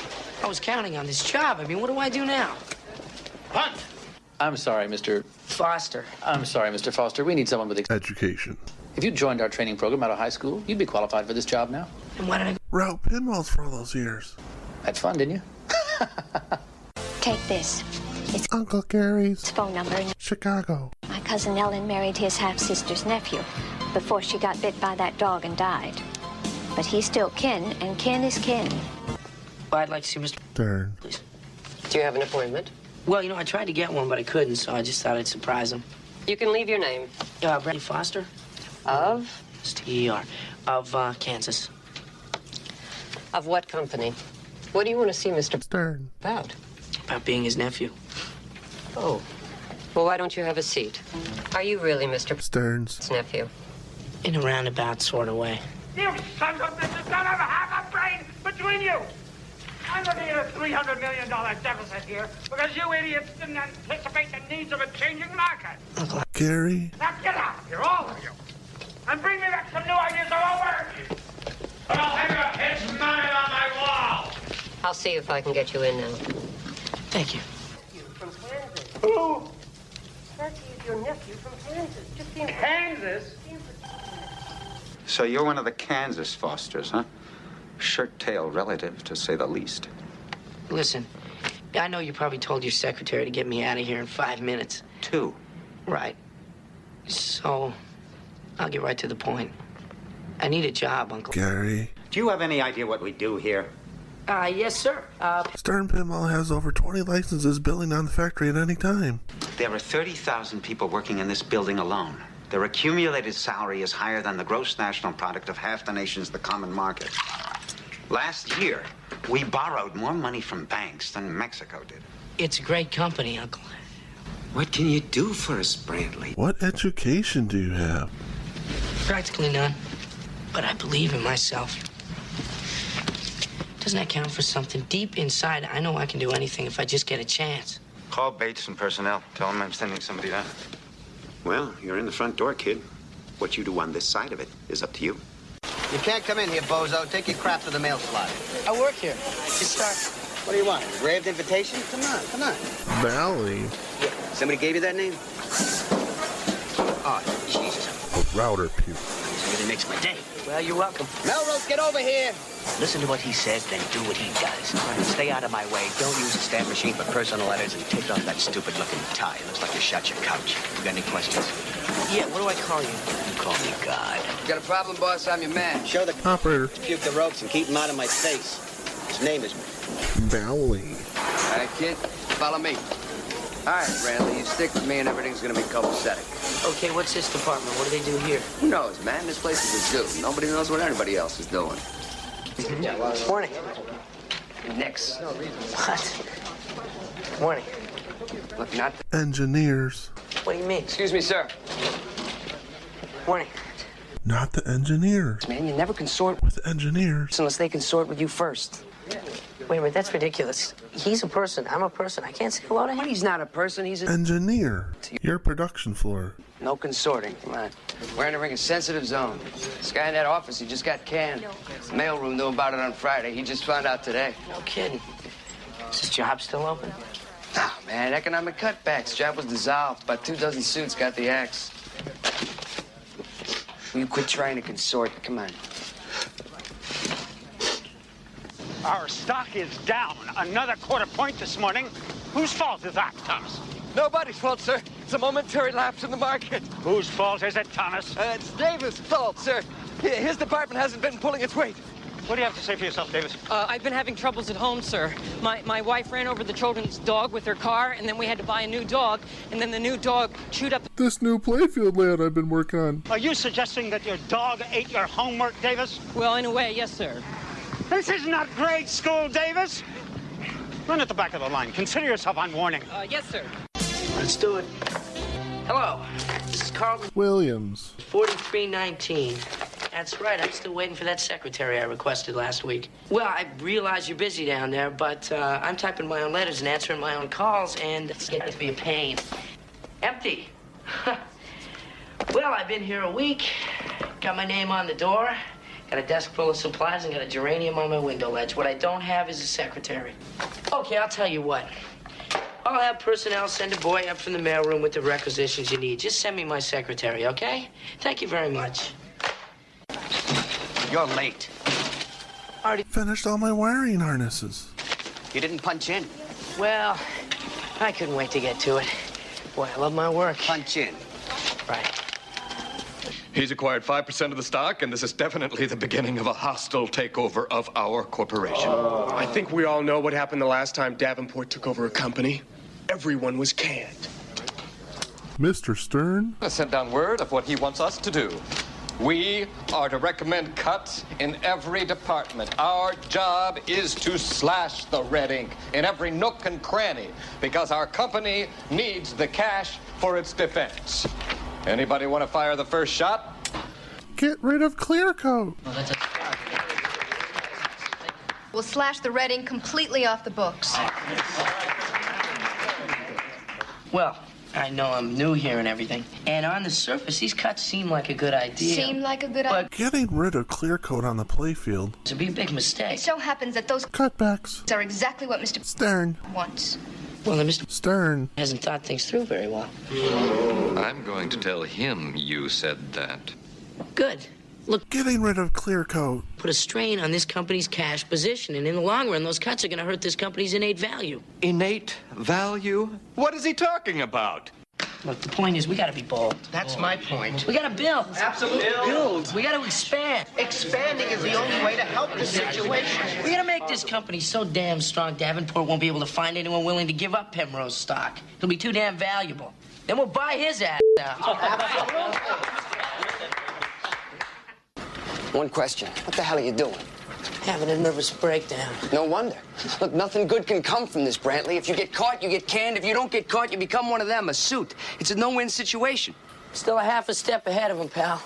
I was counting on this job. I mean, what do I do now? Hunt! I'm sorry, Mr. Foster. I'm sorry, Mr. Foster. We need someone with. Ex- Education. if you joined our training program out of high school, you'd be qualified for this job now. And why did I Route pinballs for all those years. Had fun, didn't you? Take this. It's Uncle Gary's phone number. Chicago. My cousin Ellen married his half sister's nephew before she got bit by that dog and died. But he's still kin, and kin is kin. Well, I'd like to see Mr. Darn. Please. Do you have an appointment? Well, you know, I tried to get one, but I couldn't, so I just thought I'd surprise him. You can leave your name. Uh, Brady Foster. Of? It's T-E-R. Of uh, Kansas. Of what company? What do you want to see Mr. Stern. about? About being his nephew. Oh. Well, why don't you have a seat? Are you really Mr. Stern's. nephew? In a roundabout sort of way. You sons of bitches don't have a half a brain between you! I'm looking at a $300 million deficit here because you idiots didn't anticipate the needs of a changing market. Gary. Now get out of here, all of you! And bring me back some new ideas or I'll work you! Or I'll have your heads mounted on my wall! I'll see if I can get you in now. Thank you. From Kansas. Who? Says he's your nephew from Kansas. Just seems Kansas? So you're one of the Kansas Fosters, huh? Shirt-tail relative, to say the least. Listen, I know you probably told your secretary to get me out of here in five minutes. Two. Right. So, I'll get right to the point. I need a job, Uncle. Gary. Do you have any idea what we do here? Uh, yes, sir. Uh, Stern Pinball has over 20 licenses billing on the factory at any time. There are 30,000 people working in this building alone. Their accumulated salary is higher than the gross national product of half the nation's the common market. Last year, we borrowed more money from banks than Mexico did. it's a great company, Uncle. What can you do for us, Brantley? What education do you have? Practically none. But I believe in myself. Doesn't that count for something? Deep inside, I know I can do anything if I just get a chance. Call Bates and personnel. Tell them I'm sending somebody down. Well, you're in the front door, kid. What you do on this side of it is up to you. You can't come in here, bozo. Take your crap to the mail slot. I work here. Just start. What do you want? Engraved invitation? Come on, come on. Valley. Somebody gave you that name? Oh, Jesus. A router puke. This really makes my day. Well, you're welcome. Melrose, get over here. Listen to what he says, then do what he does. Stay out of my way. Don't use the stamp machine for personal letters and take off that stupid-looking tie. It looks like you shot your couch. You got any questions? Yeah, what do I call you? You call me God. Got a problem, boss? I'm your man. Show the Operator. puke the ropes and keep him out of my face. His name is Valley. All right, kid. Follow me. All right, Randall, you stick with me and everything's gonna be copacetic. Okay, what's this department? What do they do here? Who knows, man? This place is a zoo. Nobody knows what anybody else is doing. Mm-hmm. Morning. Next. What? Morning. Look, not. Engineers. What do you mean? Excuse me, sir. Morning. Not the engineers. Man, you never consort With engineers. unless they consort with you first. Wait a minute, that's ridiculous. He's a person. I'm a person. I can't say hello to him. He's not a person. He's an Engineer. Your production floor. No consorting. Come on. We're entering a sensitive zone. This guy in that office, he just got canned. Mailroom knew about it on Friday. He just found out today. No kidding. Is this job still open? Oh, man, economic cutbacks. Job was dissolved. About two dozen suits got the axe. Will you quit trying to consort? Come on. Our stock is down another quarter point this morning. Whose fault is that, Thomas? Nobody's fault, sir. It's a momentary lapse in the market. Whose fault is it, Thomas? Uh, it's Davis' fault, sir. His department hasn't been pulling its weight. What do you have to say for yourself, Davis? Uh, I've been having troubles at home, sir. My, my wife ran over the children's dog with her car, and then we had to buy a new dog, and then the new dog chewed up. This new playfield layout I've been working on. Are you suggesting that your dog ate your homework, Davis? Well, in a way, yes, sir. This is not grade school, Davis. Run at the back of the line. Consider yourself on warning. Uh, yes, sir. Let's do it. Hello. This is Carlton Williams. 4319. That's right. I'm still waiting for that secretary I requested last week. Well, I realize you're busy down there, but uh, I'm typing my own letters and answering my own calls, and it's getting to be a pain. Empty. well, I've been here a week. Got my name on the door. Got a desk full of supplies and got a geranium on my window ledge. What I don't have is a secretary. Okay, I'll tell you what. I'll have personnel send a boy up from the mailroom with the requisitions you need. Just send me my secretary, okay? Thank you very much. You're late. Already finished all my wiring harnesses. You didn't punch in. Well, I couldn't wait to get to it. Boy, I love my work. Punch in. Right. He's acquired 5% of the stock, and this is definitely the beginning of a hostile takeover of our corporation. I think we all know what happened the last time Davenport took over a company. Everyone was canned. Mr. Stern? I sent down word of what he wants us to do. We are to recommend cuts in every department. Our job is to slash the red ink in every nook and cranny because our company needs the cash for its defense. Anybody want to fire the first shot? Get rid of clear coat. We'll slash the red ink completely off the books. Well, I know I'm new here and everything, and on the surface, these cuts seem like a good idea. Seemed like a good idea. But getting rid of clear coat on the playfield. To be a big mistake. It so happens that those Cutbacks. are exactly what Mr. Stern. wants. Well, then Mr. Stern. hasn't thought things through very well. I'm going to tell him you said that. Good. Look, Getting rid of clear coat. put a strain on this company's cash position, and in the long run, those cuts are going to hurt this company's innate value. Innate value? What is he talking about? Look, the point is, we got to be bold. That's my point. We got to build. Absolutely. Build. We got to expand. Expanding is the only way to help the situation. We got to make this company so damn strong, Davenport won't be able to find anyone willing to give up Pemrose stock. It'll be too damn valuable. Then we'll buy his ass out. One question. What the hell are you doing? Having a nervous breakdown. No wonder. Look, nothing good can come from this, Brantley. If you get caught, you get canned. If you don't get caught, you become one of them, a suit. It's a no-win situation. Still a half a step ahead of him, pal.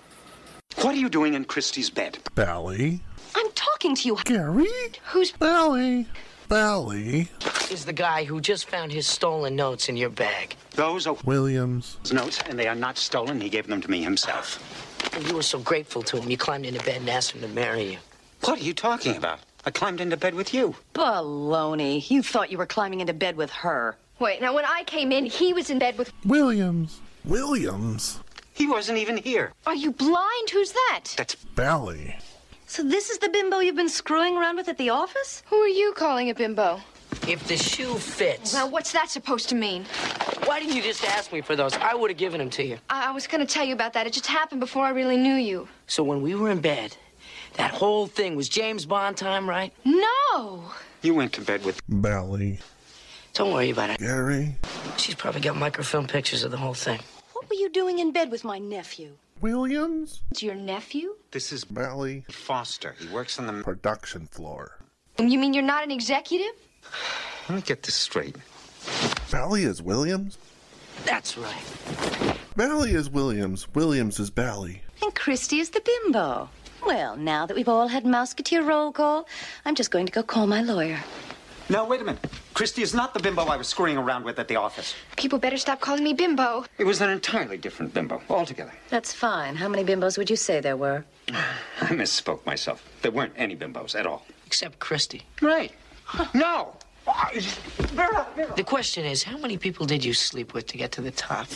What are you doing in Christy's bed? Bally. I'm talking to you. Gary. Who's Bally. Bally. Is the guy who just found his stolen notes in your bag. Those are Williams. notes, and they are not stolen. He gave them to me himself. And you were so grateful to him, you climbed into bed and asked him to marry you. What are you talking about? I climbed into bed with you. Baloney. You thought you were climbing into bed with her. Wait, now when I came in, he was in bed with. Williams. Williams. He wasn't even here. Are you blind? Who's that? That's Bally. So this is the bimbo you've been screwing around with at the office? Who are you calling a bimbo? If the shoe fits. Now, what's that supposed to mean? Why didn't you just ask me for those? I would have given them to you. I, I was going to tell you about that. It just happened before I really knew you. So when we were in bed, that whole thing was James Bond time, right? No! You went to bed with Bally. Don't worry about it. Gary. She's probably got microfilm pictures of the whole thing. What were you doing in bed with my nephew? Williams. It's your nephew? This is Bally. Foster. He works on the. Production floor. You mean you're not an executive? Let me get this straight. Bally is Williams. That's right. Bally is Williams. Williams is Bally. And Christy is the bimbo. Well, now that we've all had Musketeer roll call, I'm just going to go call my lawyer. No, wait a minute. Christy is not the bimbo I was screwing around with at the office. People better stop calling me bimbo. It was an entirely different bimbo altogether. That's fine. How many bimbos would you say there were? I misspoke myself. There weren't any bimbos at all. Except Christy. Right. No. The question is, how many people did you sleep with to get to the top?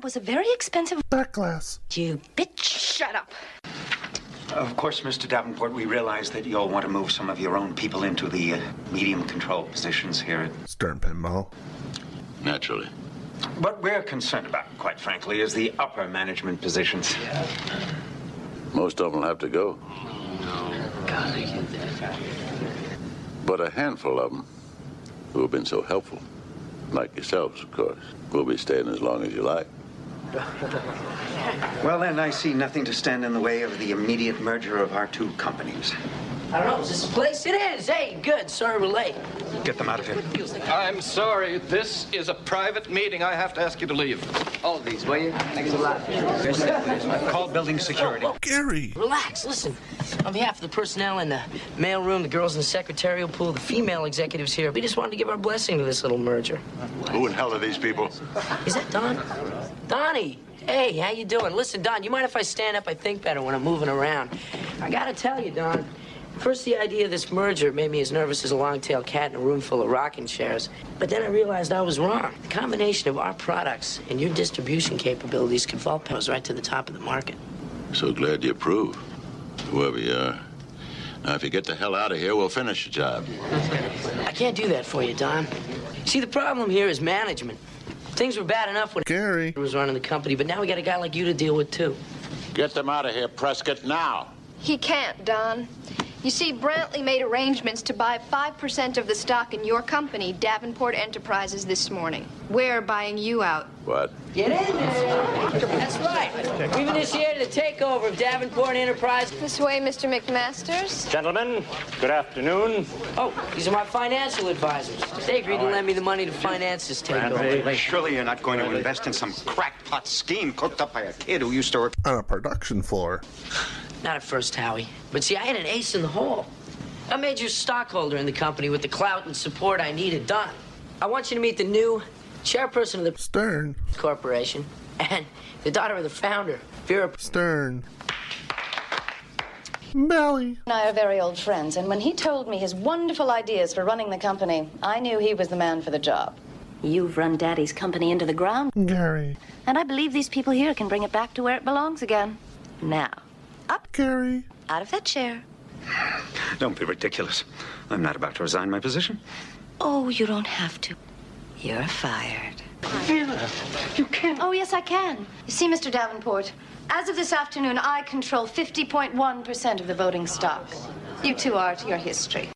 That was a very expensive. Back glass. You bitch. Shut up. Of course, Mr. Davenport, we realize that you'll want to move some of your own people into the uh, medium control positions here at Stern Pinball. Naturally. What we're concerned about, quite frankly, is the upper management positions. Most of them will have to go. But a handful of them who have been so helpful, like yourselves, of course, will be staying as long as you like. Well, then, I see nothing to stand in the way of the immediate merger of our two companies. I don't know, is this the place? It is. Hey, good. Sorry we're late. Get them out of here. I'm sorry. This is a private meeting. I have to ask you to leave. All these, will you? Thanks a lot. Call building security. Oh, Gary. Relax. Listen, on behalf of the personnel in the mailroom, the girls in the secretarial pool, the female executives here, we just wanted to give our blessing to this little merger. Who in hell are these people? Is that Don? Donnie. Hey, how you doing? Listen, Don, you mind if I stand up? I think better when I'm moving around. I gotta tell you, Don. First, the idea of this merger made me as nervous as a long-tailed cat in a room full of rocking chairs. But then I realized I was wrong. The combination of our products and your distribution capabilities could vault Pemrose right to the top of the market. So glad you approve, whoever you are. Now, if you get the hell out of here, we'll finish the job. I can't do that for you, Don. See, the problem here is management. Things were bad enough when Gary was running the company, but now we got a guy like you to deal with too. Get them out of here, Prescott, now. He can't, Don. You see, Brantley made arrangements to buy 5% of the stock in your company, Davenport Enterprises, this morning. We're buying you out. What? Get in there. That's right. We've initiated a takeover of Davenport Enterprise. This way, Mr. McMasters. Gentlemen, good afternoon. Oh, these are my financial advisors. They agreed to lend me the money to finance this takeover. Surely you're not going to invest in some crackpot scheme cooked up by a kid who used to work on a production floor. Not at first, Howie. But see, I had an ace in the hole. A major stockholder in the company with the clout and support I needed done. I want you to meet the new chairperson of the Stern Corporation and the daughter of the founder, Vera Stern. Belly. and I are very old friends, and when he told me his wonderful ideas for running the company, I knew he was the man for the job. You've run Daddy's company into the ground, Gary. and I believe these people here can bring it back to where it belongs again. Now, up, Gary. out of that chair. Don't be ridiculous. I'm not about to resign my position. Oh, you don't have to. You're fired. You can't. Oh, yes, I can. You see, Mr. Davenport, as of this afternoon, I control 50.1% of the voting stock. You two are to your history.